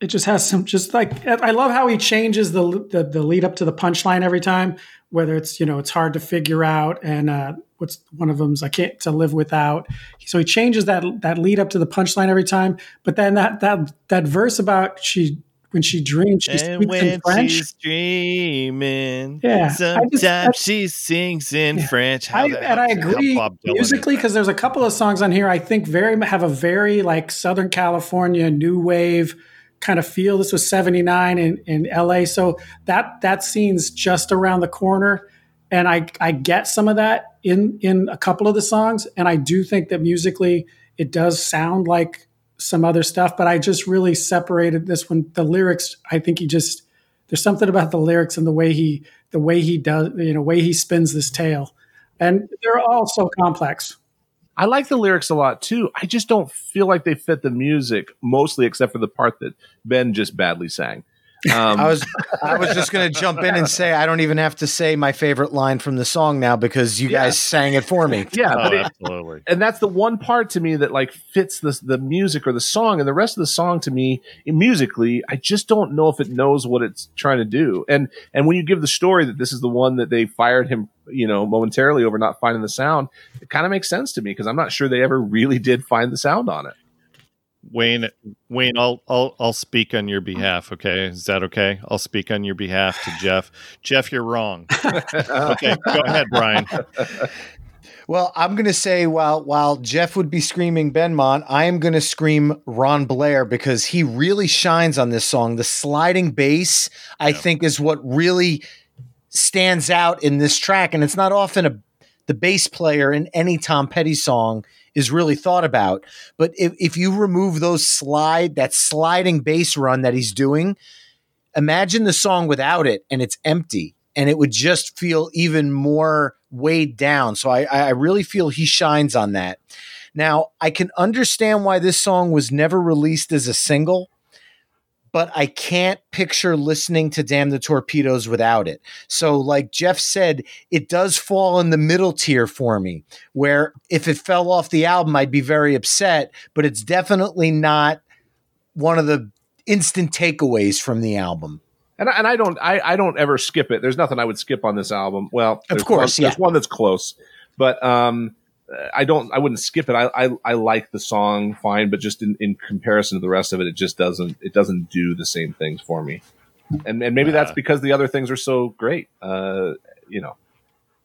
S2: It just has some just like I love how he changes the the, the lead up to the punchline every time. Whether it's you know it's hard to figure out and uh, what's one of them's I can't to live without. So he changes that that lead up to the punchline every time. But then that that that verse about she when she dreams she
S1: And
S2: speaks in
S1: when
S2: French.
S1: she's dreaming,
S2: Yeah, I just-
S1: sometimes
S2: I-
S1: she sings in
S2: Yeah.
S1: French. How
S2: I, and I agree musically because there's a couple of songs on here I think very have a very like Southern California new wave kind of feel. This was '79 in in LA, so that that scene's just around the corner, and I I get some of that in in a couple of the songs, and I do think that musically it does sound like some other stuff, but I just really separated this one. The lyrics, I think he just there's something about the lyrics and the way he the way he does you know way he spins this tale and they're all so complex
S3: I like the lyrics a lot too. I just don't feel like they fit the music mostly, except for the part that Ben just badly sang. Um,
S4: I was I was just going to jump in and say I don't even have to say my favorite line from the song now because you
S3: Yeah.
S4: guys sang it for me.
S3: yeah,
S1: Oh,
S3: but it,
S1: absolutely.
S3: and that's the one part to me that like fits the the music or the song, and the rest of the song to me musically, I just don't know if it knows what it's trying to do. And and when you give the story that this is the one that they fired him, you know, momentarily over not finding the sound, it kind of makes sense to me because I'm not sure they ever really did find the sound on it.
S1: Wayne, Wayne, I'll I'll I'll speak on your behalf. Okay, is that okay? I'll speak on your behalf to Jeff. Jeff, you're wrong. [laughs] Okay, go ahead, Brian.
S4: Well, I'm going to say while while Jeff would be screaming Benmont, I am going to scream Ron Blair because he really shines on this song. The sliding bass, I think, is what really stands out in this track, and it's not often a the bass player in any Tom Petty song is really thought about. But if, if you remove those slide that sliding bass run that he's doing, imagine the song without it, and it's empty and it would just feel even more weighed down. So I, I really feel he shines on that. Now, I can understand why this song was never released as a single, but I can't picture listening to Damn the Torpedoes without it. So, like Jeff said, it does fall in the middle tier for me, where if it fell off the album, I'd be very upset, but it's definitely not one of the instant takeaways from the album.
S3: And I, and I don't I, I don't ever skip it. There's nothing I would skip on this album. Well, of
S4: course,
S3: one,
S4: yeah.
S3: there's one that's close, but um, I don't I wouldn't skip it. I, I I like the song fine, but just in, in comparison to the rest of it, it just doesn't it doesn't do the same things for me. And and maybe that's because the other things are so great. Uh, you know.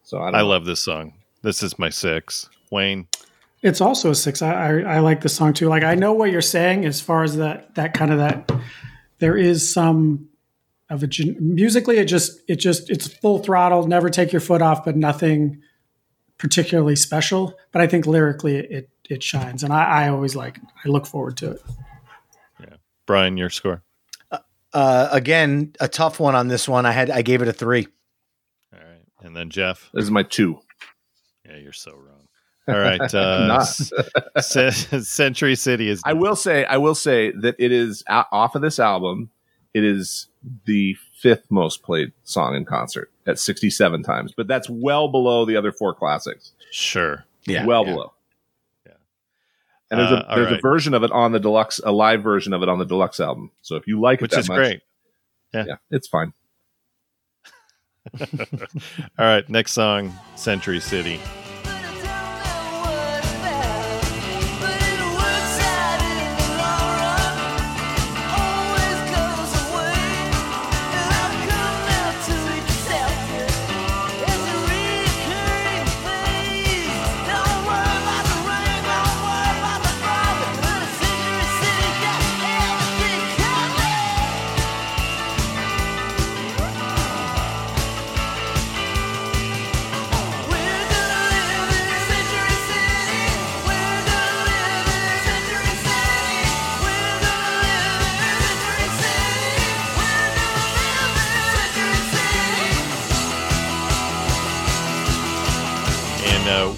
S3: So I, don't
S1: I
S3: know.
S1: love this song. This is my six. Wayne,
S2: it's also a six I, I i like the song too like i know what you're saying as far as that that kind of that there is some of a gen- musically it just it just it's full throttle never take your foot off but nothing particularly special but i think lyrically it it shines and i i always like i look forward to it Yeah,
S1: Brian, your score.
S4: Uh, again, a tough one on this one. I had I gave it a three.
S1: All right, and then Jeff.
S3: This is my two.
S1: Yeah, you're so wrong. All right, uh, [laughs] [laughs] C- Century City is.
S3: I will say, I will say that it is off of this album. It is the fifth most played song in concert at 67 times, but that's well below the other four classics.
S1: sure. Yeah.
S3: Well
S4: yeah.
S3: below. Yeah. And there's,
S1: Uh,
S3: a,
S1: all
S3: there's a version of it on the deluxe, a live version of it on the deluxe album. So if you like it
S1: which
S3: that
S1: is
S3: much,
S1: great.
S3: yeah, it's fine. [laughs]
S1: All right, next song, Century City.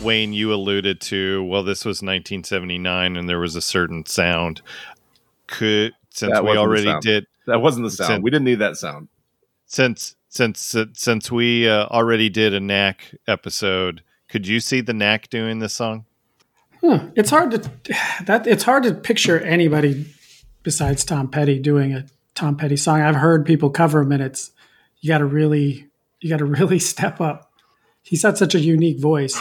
S1: Wayne, you alluded to well, this was 1979, and there was a certain sound. Could since
S3: That
S1: we already did
S3: That wasn't the sound.
S1: Cent-
S3: we didn't need that sound.
S1: since since since we uh, already did a knack episode, could you see the knack doing this song?
S2: Huh. It's hard to that it's hard to picture anybody besides Tom Petty doing a Tom Petty song. I've heard people cover him, and it's you got to really you got to [laughs] really step up. He's got such a unique voice.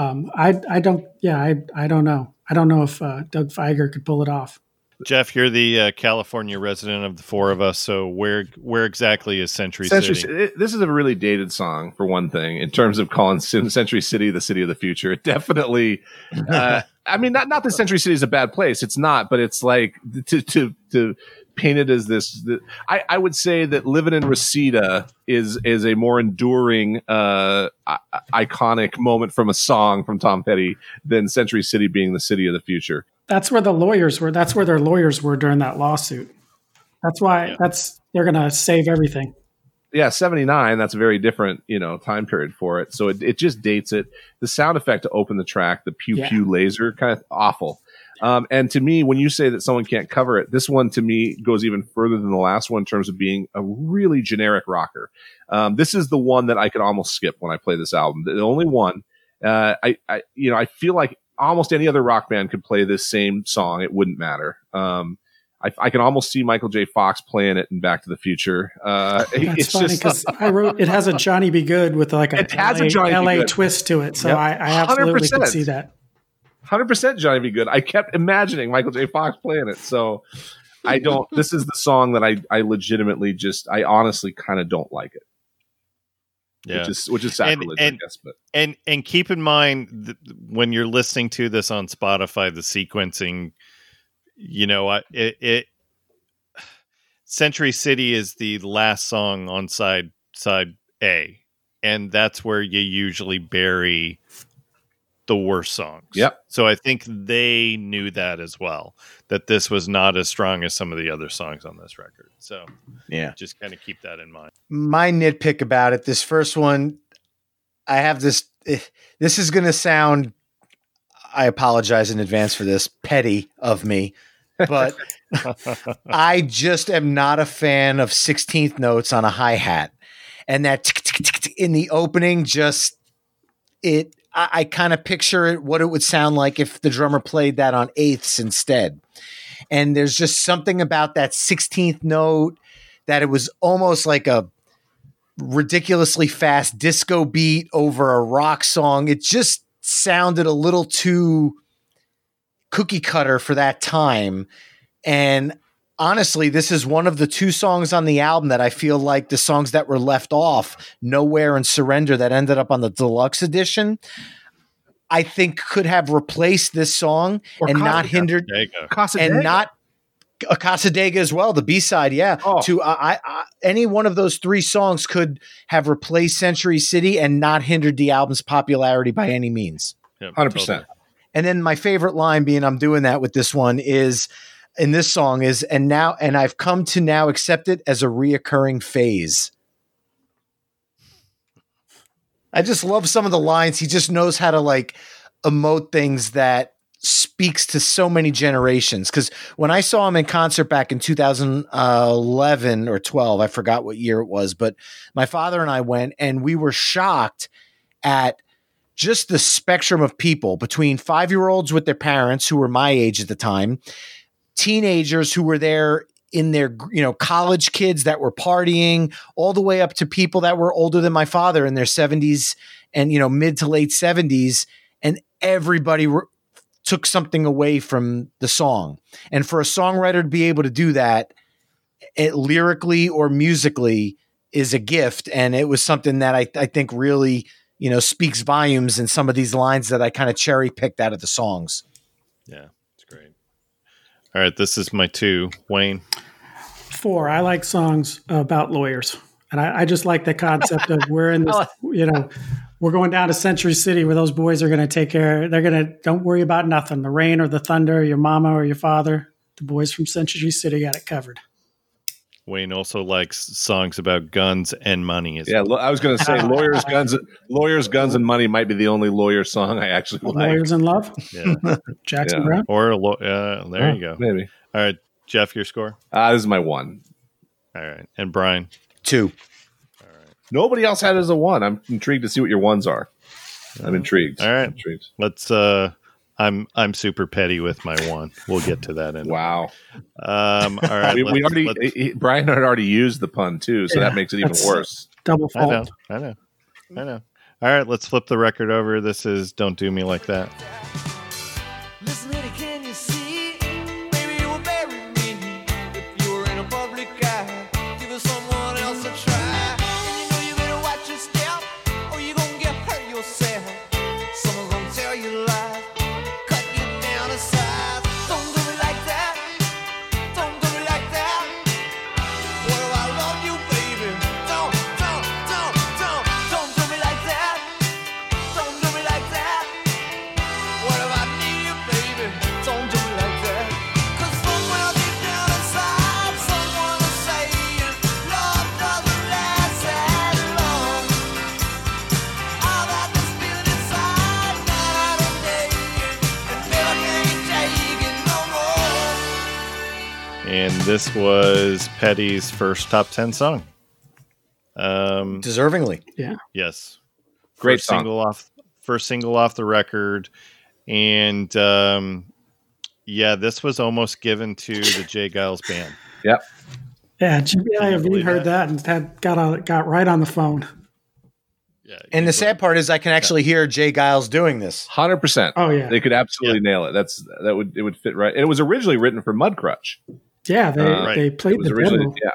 S2: Um, I I don't yeah I I don't know I don't know if uh, Doug Fieger could pull it off.
S1: Jeff, you're the uh, California resident of the four of us. So where where exactly is Century,
S3: Century
S1: City?
S3: City. This is a really dated song for one thing, in terms of calling Century City the city of the future. It definitely, uh, I mean, not not that Century City is a bad place. It's not, but it's like to to to paint it as this. The, I I would say that living in Reseda is is a more enduring, uh, I- iconic moment from a song from Tom Petty than Century City being the city of the future.
S2: That's where the lawyers were. That's where their lawyers were during that lawsuit. That's why
S1: Yeah.
S2: that's they're gonna save everything.
S3: yeah 79 that's a very different you know time period for it so it, it just dates it the sound effect to open the track the pew
S2: Yeah.
S3: pew laser kind of awful um, and to me when you say that someone can't cover it this one to me goes even further than the last one in terms of being a really generic rocker um, this is the one that i could almost skip when i play this album the only one uh, I, I you know i feel like almost any other rock band could play this same song it wouldn't matter um, I, I can almost see Michael J. Fox playing it in Back to the Future. Uh, [laughs]
S2: That's
S3: it's
S2: funny
S3: just
S2: because I wrote it has a Johnny B. Goode with like a
S3: It has a
S2: LA, LA twist to it. So
S3: Yep.
S2: I, I absolutely can
S3: 100%.
S2: see that.
S3: Hundred percent Johnny B. Goode. I kept imagining Michael J. Fox playing it. So I don't. this is the song that I I legitimately just I honestly kind of don't like it.
S1: Yeah.
S3: Which is which is
S1: And-
S3: sacrilege,
S1: and-
S3: I guess. But
S1: and and keep in mind th- when you're listening to this on Spotify, the sequencing, you know, I- it, it Century City is the last song on side side A, and that's where you usually bury the worst songs.
S3: Yep.
S1: So I think they knew that as well, that this was not as strong as some of the other songs on this record. So
S4: Yeah.
S1: just kind of keep that in mind.
S4: my nitpick about it this first one i have this eh, this is going to sound i apologize in advance for this petty of me but [laughs] i just am not a fan of 16th notes on a hi-hat and that tick, tick, tick, tick in the opening just it i, I kind of picture it what it would sound like if the drummer played that on eighths instead and there's just something about that 16th note that it was almost like a ridiculously fast disco beat over a rock song. It just sounded a little too cookie cutter for that time. And honestly, this is one of the two songs on the album that I feel like the songs that were left off, Nowhere and Surrender, that ended up on the deluxe edition. I think could have replaced this song
S3: Or
S4: and not
S3: Casa Dega.
S4: hindered
S1: There you go.
S3: Casa Dega.
S4: and not a Casa Dega as well, the B side, yeah.
S3: Oh.
S4: To uh, I, I, any one of those three songs could have replaced Century City and not hindered the album's popularity by any means.
S1: Yeah,
S3: hundred
S1: totally.
S3: percent.
S4: And then my favorite line, being I'm doing that with this one, is in this song is and now and I've come to now accept it as a reoccurring phase. I just love some of the lines. He just knows how to like emote things that speaks to so many generations. Because when I saw him in concert back in 2011 or 12, I forgot what year it was, but my father and I went and we were shocked at just the spectrum of people between five year olds with their parents who were my age at the time, teenagers who were there in their you know college kids that were partying all the way up to people that were older than my father in their 70s and you know mid to late 70s and everybody re- took something away from the song. And for a songwriter to be able to do that it lyrically or musically is a gift. And it was something that I, I think really you know speaks volumes in some of these lines that I kind of cherry picked out of the songs.
S1: Yeah. All right, this is my two. Wayne.
S2: Four. I like songs about lawyers, and I, I just like the concept of we're in this. [laughs] Oh. You know, we're going down to Century City where those boys are going to take care. They're going to don't worry about nothing. The rain or the thunder, your mama or your father. The boys from Century City got it covered.
S1: Wayne also likes songs about guns and money. Is
S3: Yeah, lo- I was going to say [laughs] lawyers, guns, lawyers, guns, and money might be the only lawyer song I actually like.
S2: Lawyers in Love, [laughs]
S1: yeah.
S2: Jackson
S3: Yeah.
S2: Browne.
S1: or a lo- uh, there you go.
S3: Maybe.
S1: All right, Jeff, your score.
S3: Uh, this is my one.
S1: All right, and Brian.
S4: two All right.
S3: Nobody else had it as a one. I'm intrigued to see what your ones are. I'm intrigued.
S1: All right.
S3: I'm intrigued.
S1: Let's. uh I'm I'm super petty with my one. We'll get to that in.
S3: Wow.
S1: Um. All right.
S3: we, we already he- Brian had already used the pun too, so
S2: Yeah,
S3: that makes it even worse.
S2: Double
S1: I know. I know. I know. All right. Let's flip the record over. This is
S5: "Don't Do Me Like That." This
S1: was Petty's first top ten song. Um.
S4: deservingly Yeah.
S1: Yes.
S3: Great
S1: first
S3: song.
S1: single off first single off the record and um yeah this was almost given to the J. Geils band
S3: Yep.
S2: Yeah, GBI,
S1: believe
S2: we heard
S1: that?
S2: that and had got on, got right on the phone.
S1: yeah
S4: and the sad part is I can actually hear J. Geils doing this
S3: Hundred percent.
S2: Oh yeah,
S3: They could absolutely nail it. That's that would it would fit right. And it was originally written for Mudcrutch.
S2: Yeah. They
S3: Uh,
S2: they played the
S3: originally
S2: demo.
S3: yeah.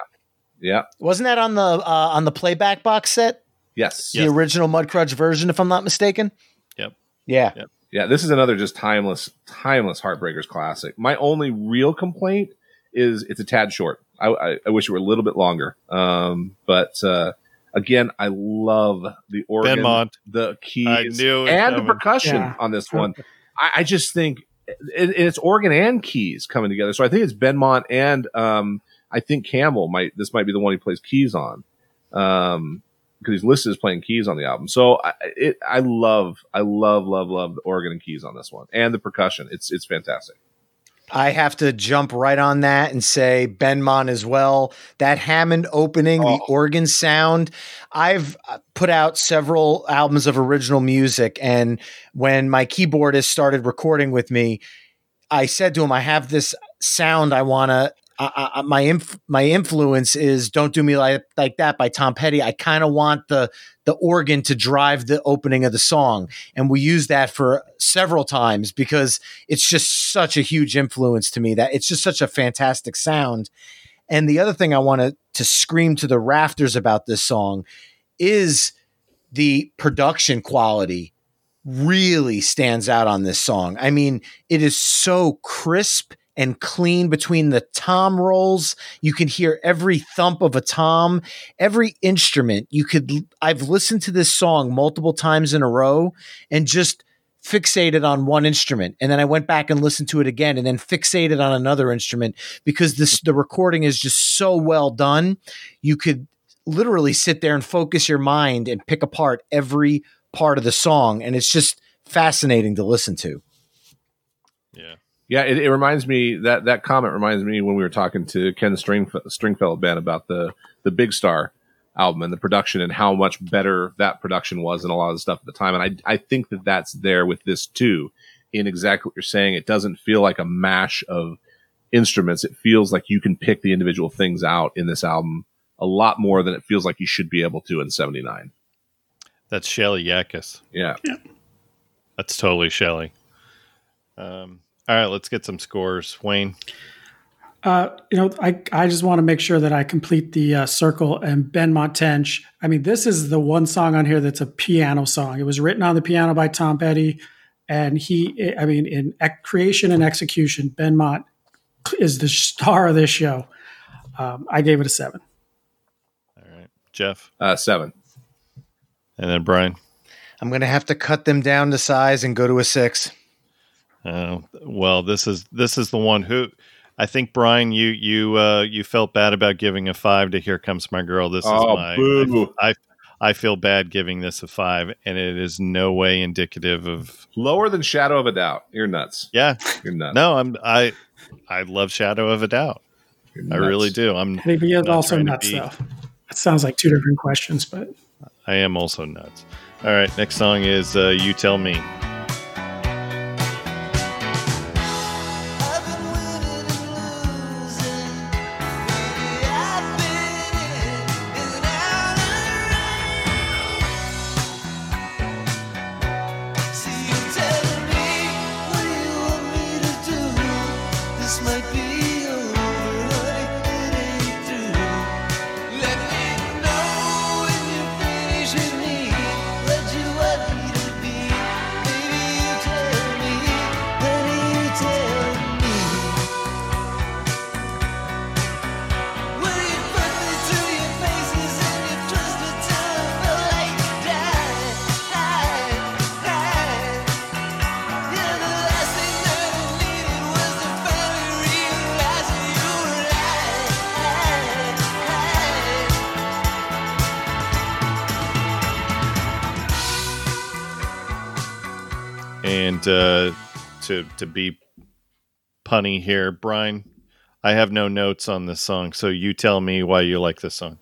S3: Yeah.
S4: wasn't that on the uh, on the playback box set
S3: Yes.
S4: the original Mudcrutch version if I'm not mistaken
S1: Yep.
S4: yeah
S1: Yep.
S3: Yeah, this is another just timeless, timeless Heartbreakers classic. My only real complaint is it's a tad short. I, I, I wish it were a little bit longer. Um, but uh, again, I love the organ,
S1: Benmont.
S3: the keys,
S1: I knew it was
S3: and the percussion
S2: Yeah.
S3: on this one. I, I just think it, it's organ and keys coming together. So I think it's Benmont and um, I think Campbell might. This might be the one he plays keys on. Um, because he's listed as playing keys on the album. So I, it, I love, I love, love, love the organ and keys on this one, and the percussion. It's it's fantastic.
S4: I have to jump right on that and say Benmont as well. That Hammond opening, the
S3: Oh.
S4: organ sound. I've uh, put out several albums of original music, and when my keyboardist started recording with me, I said to him, "I have this sound. I want to." I, I, my inf- my influence is "Don't Do Me Like Like That" by Tom Petty. I kind of want the the organ to drive the opening of the song, and we use that for several times because it's just such a huge influence to me that it's just such a fantastic sound. And the other thing I want to to scream to the rafters about this song is the production quality really stands out on this song. I mean, it is so crisp and clean between the tom rolls. You can hear every thump of a tom, every instrument. You could I've listened to this song multiple times in a row and just fixated on one instrument and then I went back and listened to it again and then fixated on another instrument because this the recording is just so well done. You could literally sit there and focus your mind and pick apart every part of the song and it's just fascinating to listen to.
S1: yeah
S3: Yeah, it, it reminds me that that comment reminds me when we were talking to Ken String, Stringfellow band about the the Big Star album and the production and how much better that production was than a lot of the stuff at the time. And I I think that that's there with this too. In exactly what you're saying, it doesn't feel like a mash of instruments. It feels like you can pick the individual things out in this album a lot more than it feels like you should be able to in '79.
S1: That's Shelly Yakus.
S3: Yeah.
S1: That's totally Shelly. Um, all right, let's get some scores. Wayne.
S2: Uh, you know, I, I just want to make sure that I complete the uh, circle and Ben Tench. I mean, this is the one song on here that's a piano song. It was written on the piano by Tom Petty, and he, I mean, in ec- creation and execution, Benmont is the star of this show. Um, I gave it a seven.
S1: All right, Jeff,
S3: Uh, seven.
S1: and then Brian.
S4: I'm going to have to cut them down to size and go to a six.
S1: Uh, well, this is this is the one who I think Brian, you you uh, you felt bad about giving a five to "Here Comes My Girl." This is
S3: Oh,
S1: my
S3: boo.
S1: I, I I feel bad giving this a five, and it is no way indicative of
S3: Lower than Shadow of a Doubt. You're nuts.
S1: yeah.
S3: You're nuts.
S1: No, I'm I I love Shadow of a Doubt. I really do. I'm
S2: And he is
S1: Not
S2: also nuts, though. That sounds like two different questions, but
S1: I am also nuts. All right, next song is uh, "You Tell Me."
S5: To be
S1: punny here, Brian, I have no notes on this song, so you tell me why you like this song.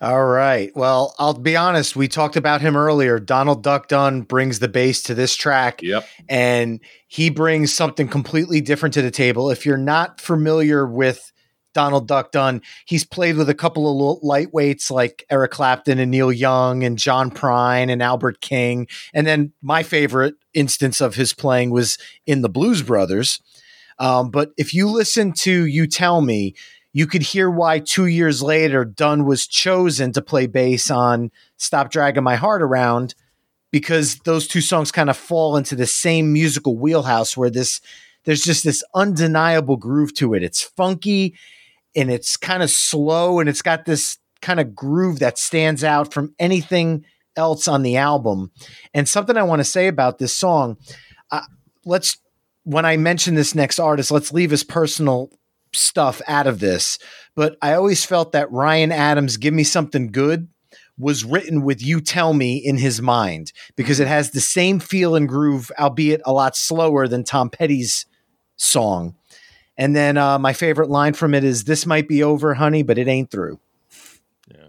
S4: All right. Well, I'll be honest. We talked about him earlier. Donald Duck Dunn brings the bass to this track.
S3: Yep.
S4: and he brings something completely different to the table. If you're not familiar with Donald Duck Dunn, he's played with a couple of lightweights like Eric Clapton and Neil Young and John Prine and Albert King. And then my favorite instance of his playing was in the Blues Brothers. Um, but if you listen to You Tell Me, you could hear why two years later Dunn was chosen to play bass on Stop Dragging My Heart Around because those two songs kind of fall into the same musical wheelhouse where this there's just this undeniable groove to it. It's funky and it's kind of slow and it's got this kind of groove that stands out from anything else on the album. And something I want to say about this song, uh, let's when I mention this next artist, let's leave his personal stuff out of this. But I always felt that Ryan Adams' "Give Me Something Good" was written with "You Tell Me" in his mind because it has the same feel and groove, albeit a lot slower than Tom Petty's song. And then uh, my favorite line from it is, "This might be over, honey, but it ain't through."
S1: Yeah,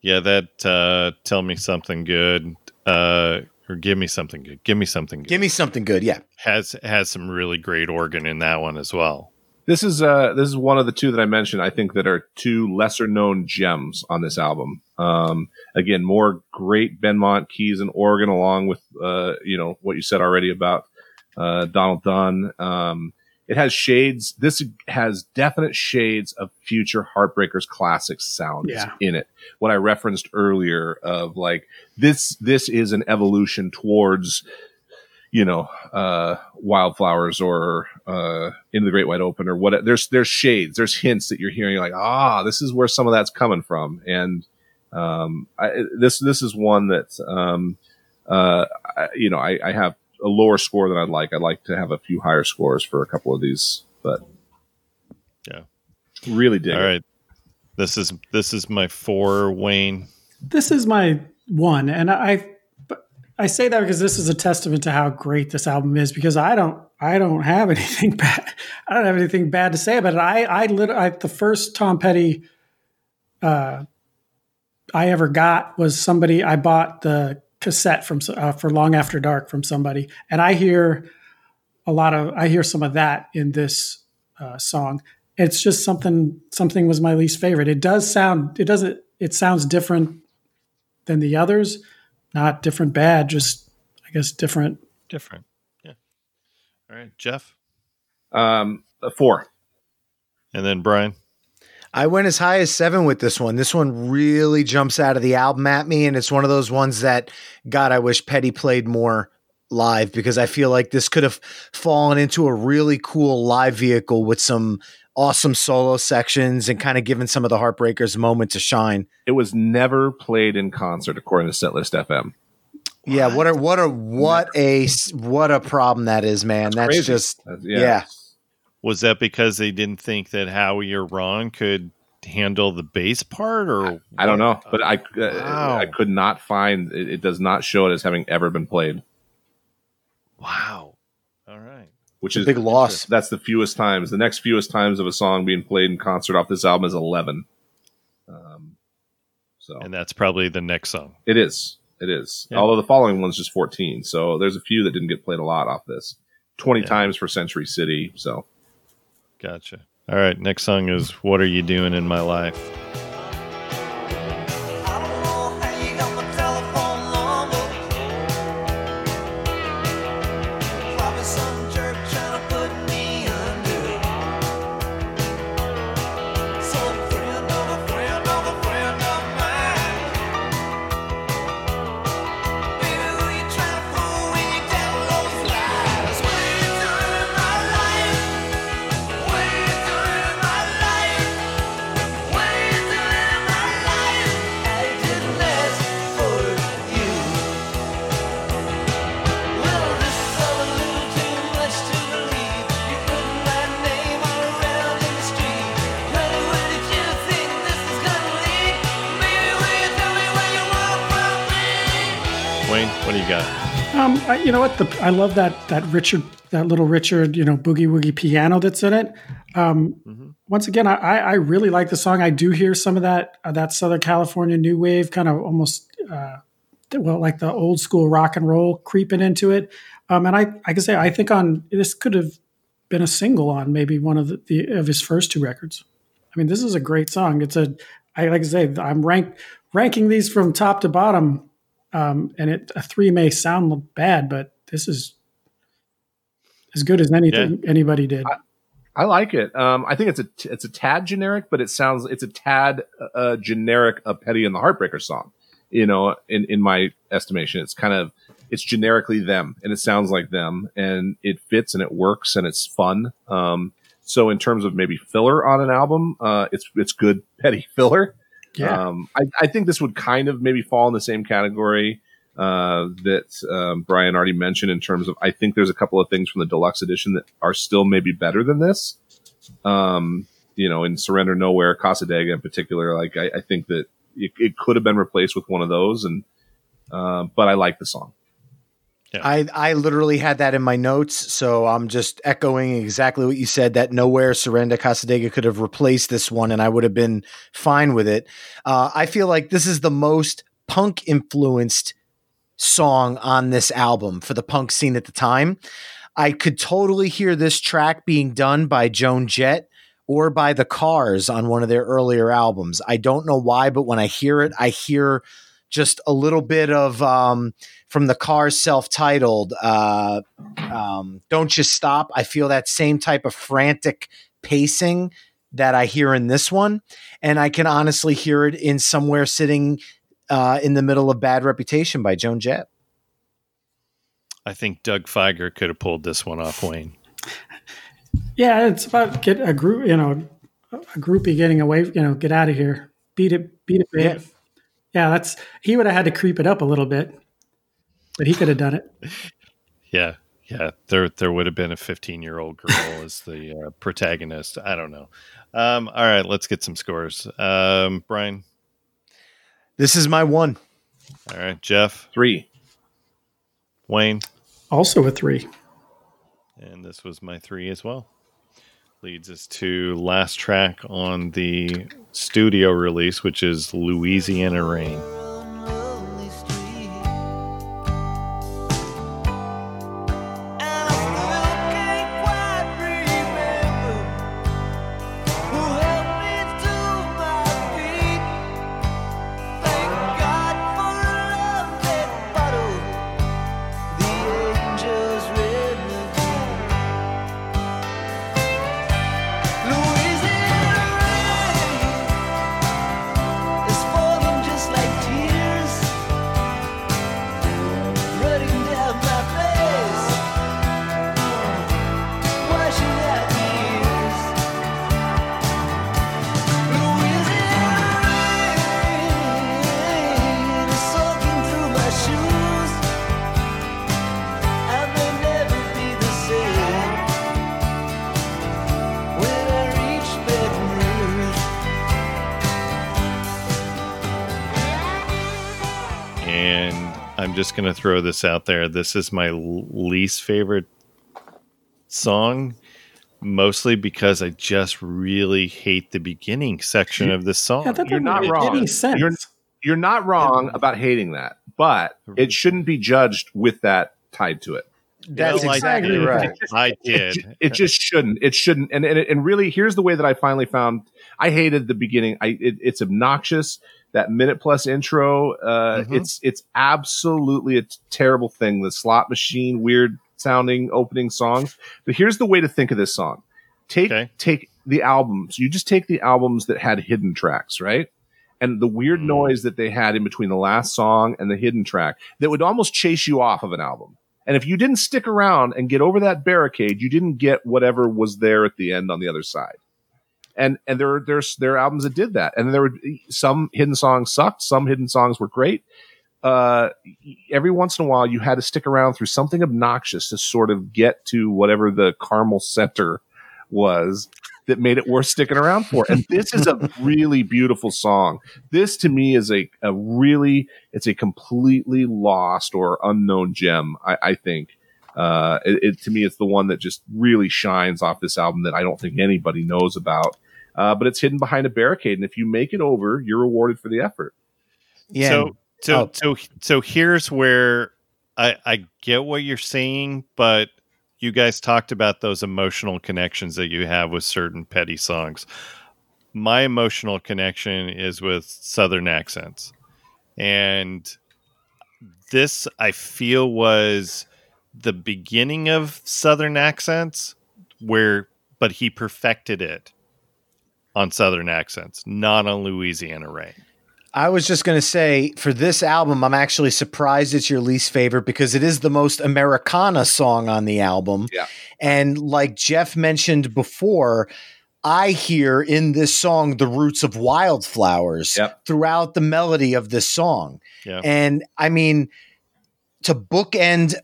S1: yeah. that uh, tell me something good, uh, or give me something good. Give me something good.
S4: Give me something good, yeah.
S1: has has some really great organ in that one as well.
S3: This is uh this is one of the two that I mentioned. I think that are two lesser known gems on this album. Um, again, more great Benmont keys and organ, along with uh you know what you said already about uh, Donald Dunn. Um, it has shades. This has definite shades of future Heartbreakers classics sounds
S2: Yeah.
S3: in it. What I referenced earlier of like this. This is an evolution towards you know, uh, wildflowers or uh, in the Great Wide Open or what. There's there's shades, there's hints that you're hearing. Like, ah, this is where some of that's coming from. And um, I, this this is one that um, uh, I, you know I, I have a lower score than I'd like. I'd like to have a few higher scores for a couple of these, but
S1: Yeah.
S3: really dig.
S1: All
S3: it.
S1: right, this is this is my four. Wayne,
S2: this is my one, and I I say that because this is a testament to how great this album is. Because I don't I don't have anything [laughs] bad I don't have anything bad to say about it. I I literally I, the first Tom Petty uh, I ever got was somebody I bought the cassette from uh, for Long After Dark from somebody, and I hear a lot of I hear some of that in this uh, song. It's just something something was my least favorite. It does sound it doesn't it sounds different than the others, not different bad, just I guess different.
S1: Different. Yeah. All right, Jeff,
S3: Um, a four.
S1: and then Brian.
S4: I went as high as seven with this one. This one really jumps out of the album at me, and it's one of those ones that, God, I wish Petty played more live because I feel like this could have fallen into a really cool live vehicle with some awesome solo sections and kind of given some of the Heartbreakers a moment to shine.
S3: It was never played in concert, according to Setlist FM.
S4: Yeah, what a what a what a what a problem that is, man. That's,
S3: crazy.
S4: just
S3: That's-
S4: yeah.
S1: Was that because they didn't think that Howie or Ron could handle the bass part, or
S3: I don't know, but I uh,
S1: Wow.
S3: I could not find it, it. Does not show it as having ever been played,
S1: Wow. All right.
S3: which
S4: It's a big loss.
S3: That's the fewest times. The next fewest times of a song being played in concert off this album is eleven. Um, so
S1: And that's probably the next song.
S3: it is. It is.
S1: Yeah.
S3: Although the following one's just fourteen, so there's a few that didn't get played a lot off this. Twenty
S1: Yeah.
S3: times for Century City. So
S1: Gotcha. All right. Next song is "What Are You Doing in My Life."
S5: The,
S2: I love that that Richard, that little Richard, you know, boogie woogie piano that's in it. Um,
S1: Mhm.
S2: Once again, I, I I really like the song. I do hear some of that uh, that Southern California new wave, kind of almost uh, well, like the old school rock and roll creeping into it. Um, and I I can say I think on this could have been a single on maybe one of the, the of his first two records. I mean, this is a great song. It's a I like to say I'm rank ranking these from top to bottom um, and it a three may sound bad, but this is as good as anything anybody did.
S3: I like it. Um, I think it's a t- it's a tad generic, but it sounds it's a tad uh, generic a Petty and the Heartbreaker song. You know, in in my estimation, it's kind of it's generically them, and it sounds like them, and it fits and it works and it's fun. Um, so in terms of maybe filler on an album, uh, it's it's good Petty filler.
S2: yeah,
S3: Um, I, I think this would kind of maybe fall in the same category uh, that um, Brian already mentioned in terms of I think there's a couple of things from the deluxe edition that are still maybe better than this. Um, you know, in Surrender Nowhere, Casa Dega in particular, like I, I think that it, it could have been replaced with one of those, and uh, but I like the song.
S4: I, I literally had that in my notes, so I'm just echoing exactly what you said. That nowhere Surrender Casa Dega could have replaced this one, and I would have been fine with it. Uh, I feel like this is the most punk influenced song on this album for the punk scene at the time. I could totally hear this track being done by Joan Jett or by the Cars on one of their earlier albums. I don't know why, but when I hear it, I hear just a little bit of um, from the Cars self-titled uh, um, "Don't You Stop." I feel that same type of frantic pacing that I hear in this one, and I can honestly hear it in somewhere sitting uh, in the middle of "Bad Reputation" by Joan Jett.
S1: I think Doug Fieger could have pulled this one off, Wayne.
S2: yeah. It's about get a group, you know, a groupie getting away, you know, get out of here, beat it, beat it, babe.
S4: Yeah.
S2: Yeah, that's he would have had to creep it up a little bit, but he could have done it. [laughs]
S1: Yeah, yeah. There, there would have been a 15 year old girl [laughs] as the uh, protagonist. I don't know. Um, all right, let's get some scores. Um, Brian.
S4: This is my one.
S1: All right, Jeff,
S3: Three.
S1: Wayne,
S2: Also a three.
S1: and this was my three as well. leads us to last track on the studio release, which is Louisiana Rain. Throw this out there. This is my least favorite song, mostly because I just really hate the beginning section of this song.
S2: Yeah,
S3: You're
S2: doesn't
S3: wrong.
S2: any sense.
S3: You're- You're not wrong about hating that, but it shouldn't be judged with that tied to it.
S4: That's
S1: Well, I
S4: exactly
S1: did.
S4: right.
S1: I did.
S3: ju- it just shouldn't. It shouldn't. And and, and really, here's the way that I finally found. I hated the beginning. I it, it's obnoxious. That minute plus intro. Uh,
S1: Mhm.
S3: It's it's absolutely a t- terrible thing. The slot machine, weird sounding opening songs. But here's the way to think of this song. Take
S1: Okay.
S3: take the albums. You just take the albums that had hidden tracks, right? And the weird
S1: Mm.
S3: noise that they had in between the last song and the hidden track that would almost chase you off of an album. And if you didn't stick around and get over that barricade, you didn't get whatever was there at the end on the other side. And and there there's there are albums that did that. And there were some hidden songs sucked, some hidden songs were great. Uh, every once in a while, you had to stick around through something obnoxious to sort of get to whatever the caramel center was that made it worth sticking around for. And this is a really beautiful song. This to me is a, a really, it's a completely lost or unknown gem, I, I think. Uh, it, it, to me, it's the one that just really shines off this album that I don't think anybody knows about. Uh, but it's hidden behind a barricade. And if you make it over, you're rewarded for the effort.
S4: Yeah.
S1: So so
S4: Oh.
S1: so so here's where I I get what you're saying, but you guys talked about those emotional connections that you have with certain petty songs. My emotional connection is with southern accents. And this I feel was the beginning of southern accents where but he perfected it on southern accents, not on Louisiana Rain.
S4: I was just going to say for this album, I'm actually surprised it's your least favorite because it is the most Americana song on the album.
S3: Yeah.
S4: And like Jeff mentioned before, I hear in this song the roots of wildflowers
S3: Yep.
S4: throughout the melody of this song.
S1: Yeah.
S4: And I mean, to bookend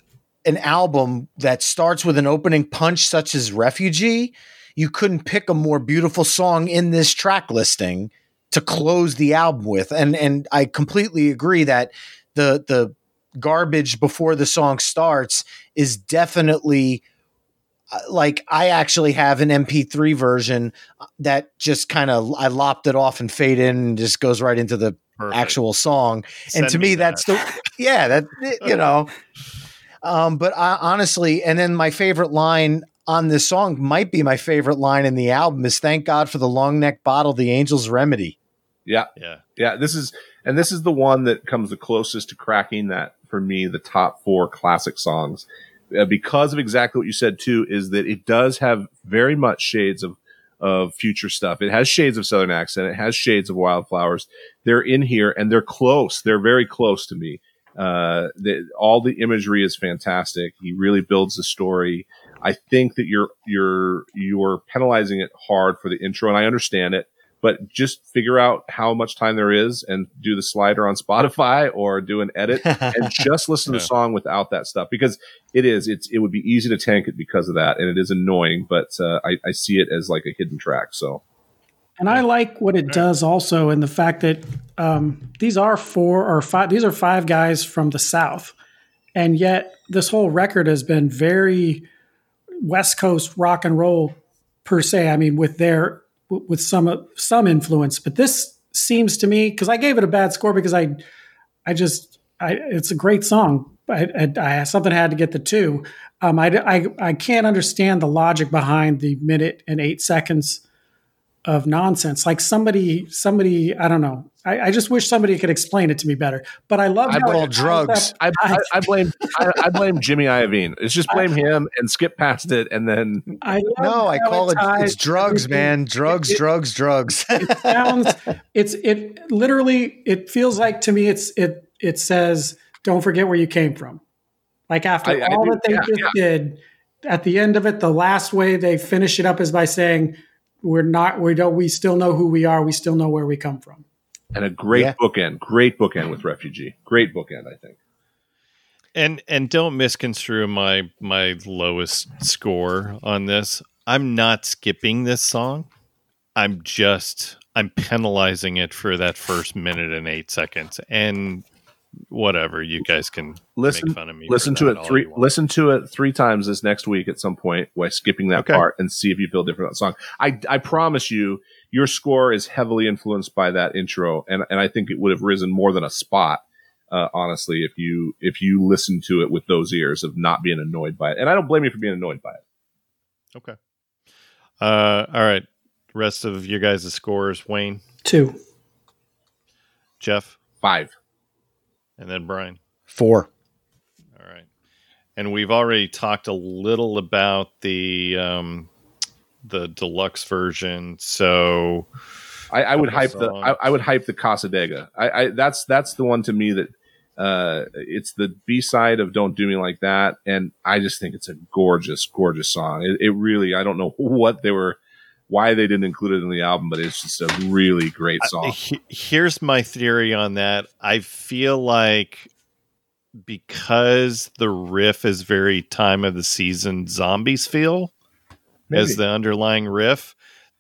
S4: an album that starts with an opening punch such as Refugee, you couldn't pick a more beautiful song in this track listing to close the album with. And and I completely agree that the the garbage before the song starts is definitely uh, like I actually have an MP3 version that just kind of I lopped it off and fade in and just goes right into the
S1: Perfect.
S4: actual song
S1: Send
S4: and to me, that's the yeah that you know [laughs] um but I, honestly and then my favorite line on this song might be my favorite line in the album is thank god for the long neck bottle the angel's remedy
S3: Yeah.
S1: yeah.
S3: Yeah, this is and this is the one that comes the closest to cracking that for me the top four classic songs uh, because of exactly what you said too is that it does have very much shades of of future stuff. It has shades of Southern accent. It has shades of wildflowers. They're in here and they're close. They're very close to me. Uh, the, all the imagery is fantastic. He really builds the story. I think that you're you're you're penalizing it hard for the intro, and I understand it but just figure out how much time there is and do the slider on [laughs] Spotify or do an edit and [laughs] just listen to the song without that stuff because it is it's it would be easy to tank it because of that and it is annoying but uh, I, I see it as like a hidden track so
S2: And I like what it does also in the fact that um, these are four or five, these are five guys from the South. And yet this whole record has been very West Coast rock and roll per se. I mean, with their with some some influence, but this seems to me because I gave it a bad score because I I just I, it's a great song. I, I, I something had to get the two. Um, I, I I can't understand the logic behind the minute and eight seconds of nonsense. Like somebody, somebody, I don't know. I, I, just wish somebody could explain it to me better. But I love
S4: I call drugs.
S3: I, I, I, blame I, I, blame Jimmy Iovine. It's just blame him and skip past it, and then
S2: I
S4: no, I call it it's drugs, everything. man. Drugs, it, drugs, drugs.
S2: it sounds. It's it literally. It feels like to me. It's it. It says, "Don't forget where you came from." Like after all that they yeah, just yeah. did, at the end of it, the last way they finish it up is by saying we're not we don't we still know who we are we still know where we come from
S3: and a great yeah. bookend great bookend with refugee. Great bookend i think.
S1: And and don't misconstrue my my lowest score on this. I'm not skipping this song. I'm just i'm penalizing it for that first minute and eight seconds. And whatever you guys can
S3: listen
S1: make fun of me
S3: listen to it three listen to it three times this next week at some point by skipping that okay. part and see if you feel different about the song. I i promise you your score is heavily influenced by that intro and and i think it would have risen more than a spot uh, honestly if you if you listen to it with those ears of not being annoyed by it. And i don't blame you for being annoyed by it.
S1: Okay. Uh all right. Rest of your guys' scores wayne?
S2: Two.
S1: Jeff?
S3: Five.
S1: And then Brian.
S4: Four.
S1: All right. And we've already talked a little about the um, the deluxe version. So
S3: I, I would hype the I, I, would hype the Casa Dega. I, I that's that's the one to me that uh, it's the B side of "Don't Do Me Like That," and I just think it's a gorgeous, gorgeous song. It, it really I don't know [laughs] what they were why they didn't include it in the album, but it's just a really great song. Uh,
S1: here's my theory on that. I feel like because the riff is very time of the season zombies feel Maybe. as the underlying riff,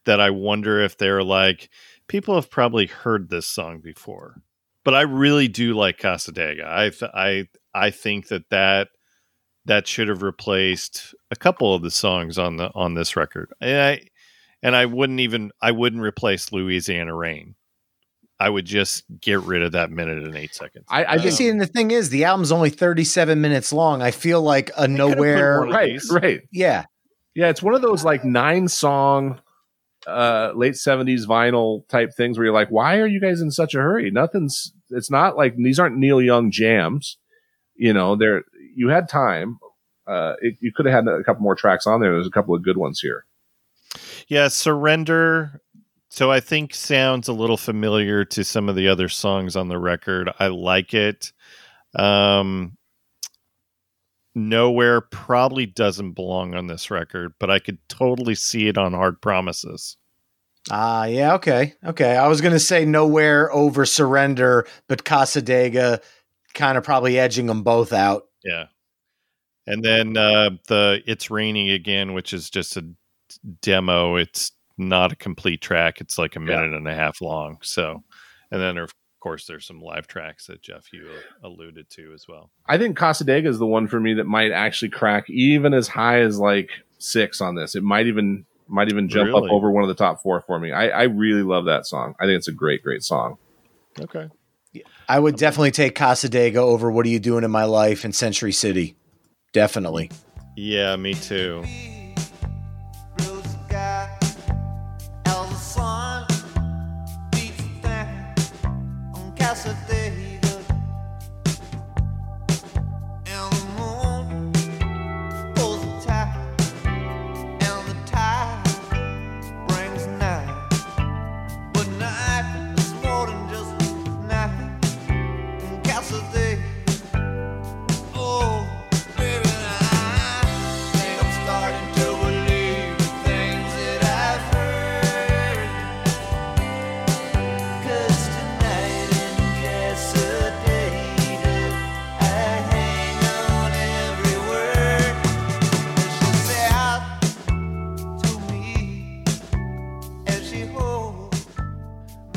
S1: that I wonder if they're like people have probably heard this song before. But I really do like Casa Dega. I I I think that that that should have replaced a couple of the songs on the on this record. And I and I wouldn't even I wouldn't replace Louisiana Rain. I would just get rid of that minute and eight seconds.
S4: I, I just see, and the thing is, the album's only thirty-seven minutes long. I feel like a nowhere,
S3: right? Right?
S4: Yeah,
S3: yeah. It's one of those like nine song, uh, late seventies vinyl type things where you're like, why are you guys in such a hurry? Nothing's. It's not like these aren't Neil Young jams. You know, there you had time. Uh, it, you could have had a couple more tracks on there. There's a couple of good ones here.
S1: Yeah, Surrender. So I think sounds a little familiar to some of the other songs on the record. I like it. Um, Nowhere probably doesn't belong on this record, but I could totally see it on Hard Promises.
S4: Ah, yeah, okay, okay. I was gonna say Nowhere over Surrender, but Casa Dega kind of probably edging them both out.
S1: Yeah, and then uh, the It's Raining Again, which is just a demo. It's not a complete track. It's like a minute yeah. and a half long. So, and then of course there's some live tracks that Jeff you uh, alluded to as well.
S3: I think Casa Dega is the one for me that might actually crack even as high as like six on this. It might even might even jump really? up over one of the top four for me. I, I really love that song. I think it's a great, great song.
S1: Okay.
S4: I would definitely take Casa Dega over What Are You Doing in My Life in Century City. Definitely.
S1: Yeah, me too.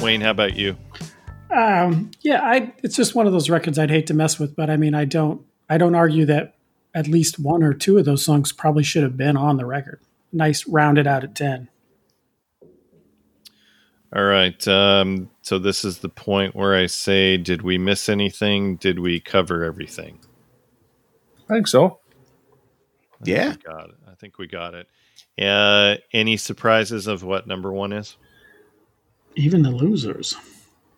S1: Wayne, how about you?
S2: Um, yeah, I it's just one of those records I'd hate to mess with, but I mean, I don't I don't argue that at least one or two of those songs probably should have been on the record. nice rounded out at 10.
S1: All right. Um, so this is the point where I say, did we miss anything? Did we cover everything?
S3: I think so.
S1: I
S4: Yeah.
S1: we got it. I think we got it. Uh, any surprises of what number one is?
S2: Even the losers.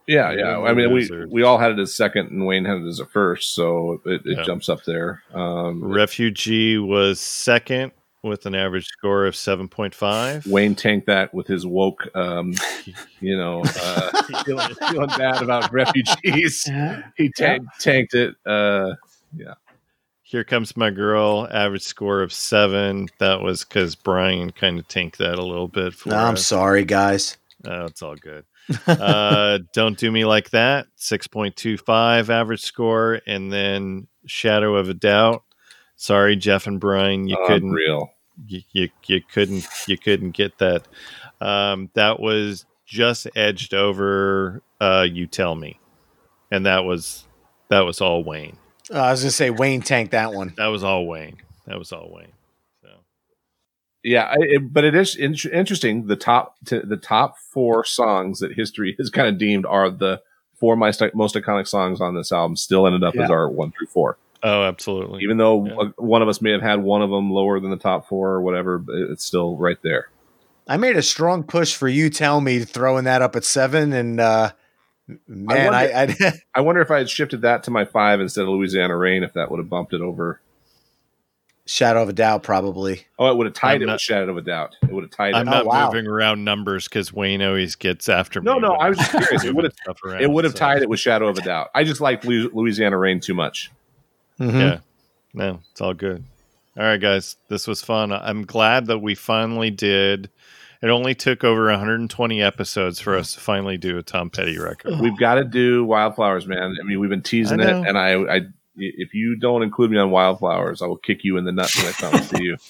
S3: Yeah, yeah. I mean, we we all had it as second, and Wayne had it as a first, so it, it
S1: Yeah.
S3: jumps up there. Um,
S1: Refugee was second with an average score of 7.5.
S3: Wayne tanked that with his woke, um, [laughs] you know, uh, feeling, feeling bad about [laughs] refugees.
S2: Yeah.
S3: He tank, tanked it. Uh, yeah.
S1: Here comes my girl, average score of seven. That was because Brian kind of tanked that a little bit for
S4: I'm sorry, guys.
S1: Oh, it's all good. uh, [laughs] don't do me like that. 6.25 average score. And then Shadow of a Doubt. Sorry, Jeff and Brian, you couldn't
S3: unreal.
S1: you, you you couldn't you couldn't get that. Um, that was just edged over. Uh, you tell me, and that was that was all Wayne.
S4: Uh, I was gonna say Wayne tanked that one.
S1: That was all Wayne. That was all Wayne. So
S3: Yeah, I, it, but it is in- interesting. The top to, the top four songs that history has kind of deemed are the four my st- most iconic songs on this album. Still ended up as our one through four,
S1: oh, absolutely.
S3: even though
S1: Yeah.
S3: uh, one of us may have had one of them lower than the top four or whatever. But it's still right there.
S4: I made a strong push for you. Tell me throwing that up at seven, and uh, man, I, I, [laughs]
S3: I wonder if I had shifted that to my five instead of Louisiana Rain, if that would have bumped it over.
S4: Shadow of a doubt probably.
S3: Oh, it would have tied
S1: I'm
S3: it
S1: not-
S3: with Shadow of a Doubt. It would have tied
S1: I'm
S3: it.
S1: not
S4: Oh, wow.
S1: moving around numbers because Wayne always gets after
S3: No,
S1: me.
S3: no,
S1: no,
S3: I was just curious. It would've-
S1: stuff around,
S3: It would have
S1: so-
S3: tied it with Shadow of a Doubt. I just like Louisiana Rain too much.
S4: Mhm.
S1: Yeah. No, it's all good. All right, guys. This was fun. I'm glad that we finally did. It only took over 120 episodes for us to finally do a Tom Petty record.
S3: We've got to do Wildflowers, man. I mean, we've been teasing it, and I, I, if you don't include me on Wildflowers, I will kick you in the nuts when I come to you. [laughs]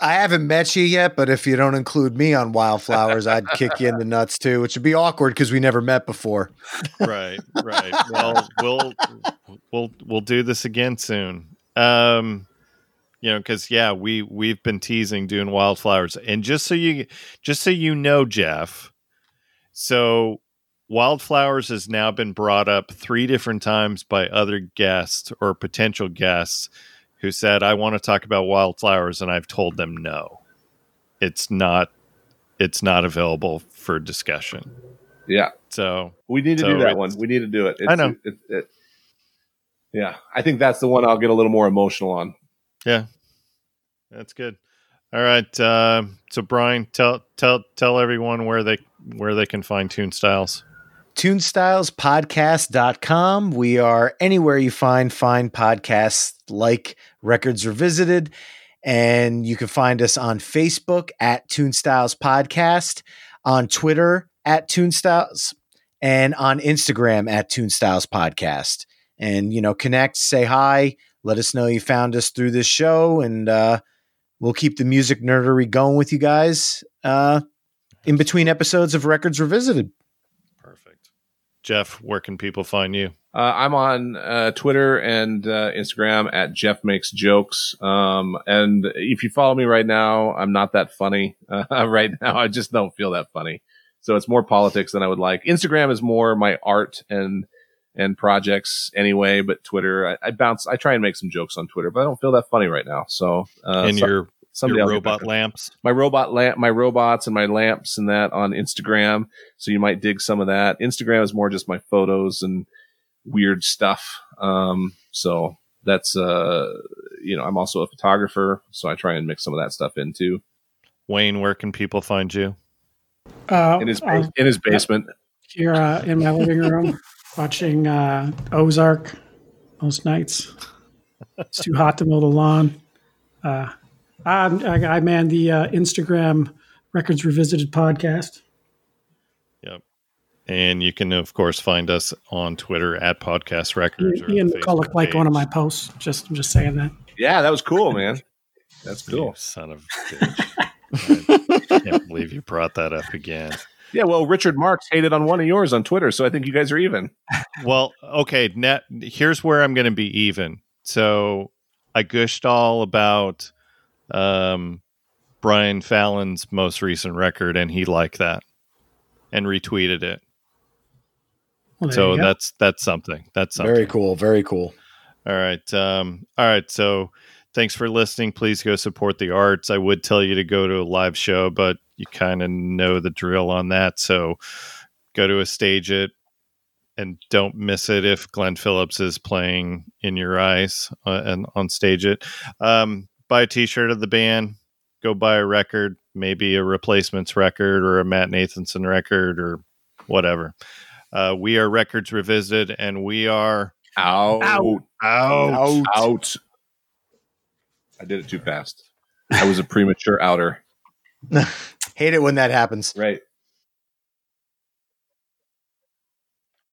S4: I haven't met you yet, but if you don't include me on Wildflowers, I'd kick you in the nuts too, which would be awkward because we never met before. [laughs]
S1: right, right. Well, we'll we'll we'll do this again soon. Um, you know, because yeah, we we've been teasing doing wildflowers, and just so you just so you know, Jeff, so wildflowers has now been brought up three different times by other guests or potential guests who said, "I want to talk about wildflowers," and I've told them no, it's not it's not available for discussion.
S3: Yeah,
S1: So
S3: we need to
S1: So
S3: do that one. We need to do it. It's,
S1: I know.
S3: It, it, yeah, I think that's the one I'll get a little more emotional on.
S1: Yeah, that's good. All right. Uh, so Brian, tell tell tell everyone where they where they can find Tune Styles.
S4: tunestylespodcast.com. We are anywhere you find fine podcasts like Records Revisited. And you can find us on Facebook at Tunestyles Podcast, on Twitter at Tunestyles, and on Instagram at Tunestyles Podcast. And, you know, connect, say hi, let us know you found us through this show, and uh, we'll keep the music nerdery going with you guys uh, in between episodes of Records Revisited.
S1: Jeff, where can people find you?
S3: Uh, I'm on uh, Twitter and uh, Instagram at Jeff Makes Jokes. Um, and if you follow me right now, I'm not that funny [laughs] uh, right now. I just don't feel that funny. So it's more politics than I would like. Instagram is more my art and and projects anyway. But Twitter, I, I bounce. I try and make some jokes on Twitter, but I don't feel that funny right now. So uh,
S1: and
S3: so-
S1: your
S3: someday
S1: your robot lamps.
S3: my robot lamp, my robots and my lamps and that on Instagram. So you might dig some of that. Instagram is more just my photos and weird stuff. Um, so that's, uh, you know, I'm also a photographer, so I try and mix some of that stuff in too.
S1: Wayne, where can people find you?
S2: Uh,
S3: In his, ba- in his basement.
S2: here uh, in my living room [laughs] watching uh, Ozark most nights. It's too hot to mow the lawn. Uh, I, I, I man the uh, Instagram Records Revisited podcast.
S1: Yep. And you can of course find us on Twitter at Podcast Records. or
S2: Ian
S1: the
S2: McCulloch
S1: Facebook
S2: like one of my posts. Just I'm just saying that.
S3: Yeah, that was cool, man. That's
S1: You
S3: cool.
S1: son of a bitch. I can't [laughs] believe you brought that up again.
S3: Yeah, well, Richard Marx hated on one of yours on Twitter, so I think you guys are even.
S1: Well, okay. Net, here's where I'm going to be even. So I gushed all about um, Brian Fallon's most recent record, and he liked that and retweeted it.
S2: Well,
S1: so that's that's something. That's something.
S4: Very cool. Very cool.
S1: All right. Um, all right. So thanks for listening. Please go support the arts. I would tell you to go to a live show, but you kind of know the drill on that. So go to a StageIt and don't miss it if Glenn Phillips is playing in your eyes uh, and on StageIt. Um, buy a t shirt of the band, go buy a record, maybe a replacements record or a Matt Nathanson record or whatever. Uh, we are Records Revisited and we are
S3: Out.
S2: Out.
S3: Out. Out. I did it too fast. I was a premature outer. [laughs]
S4: Hate it when that happens.
S3: Right.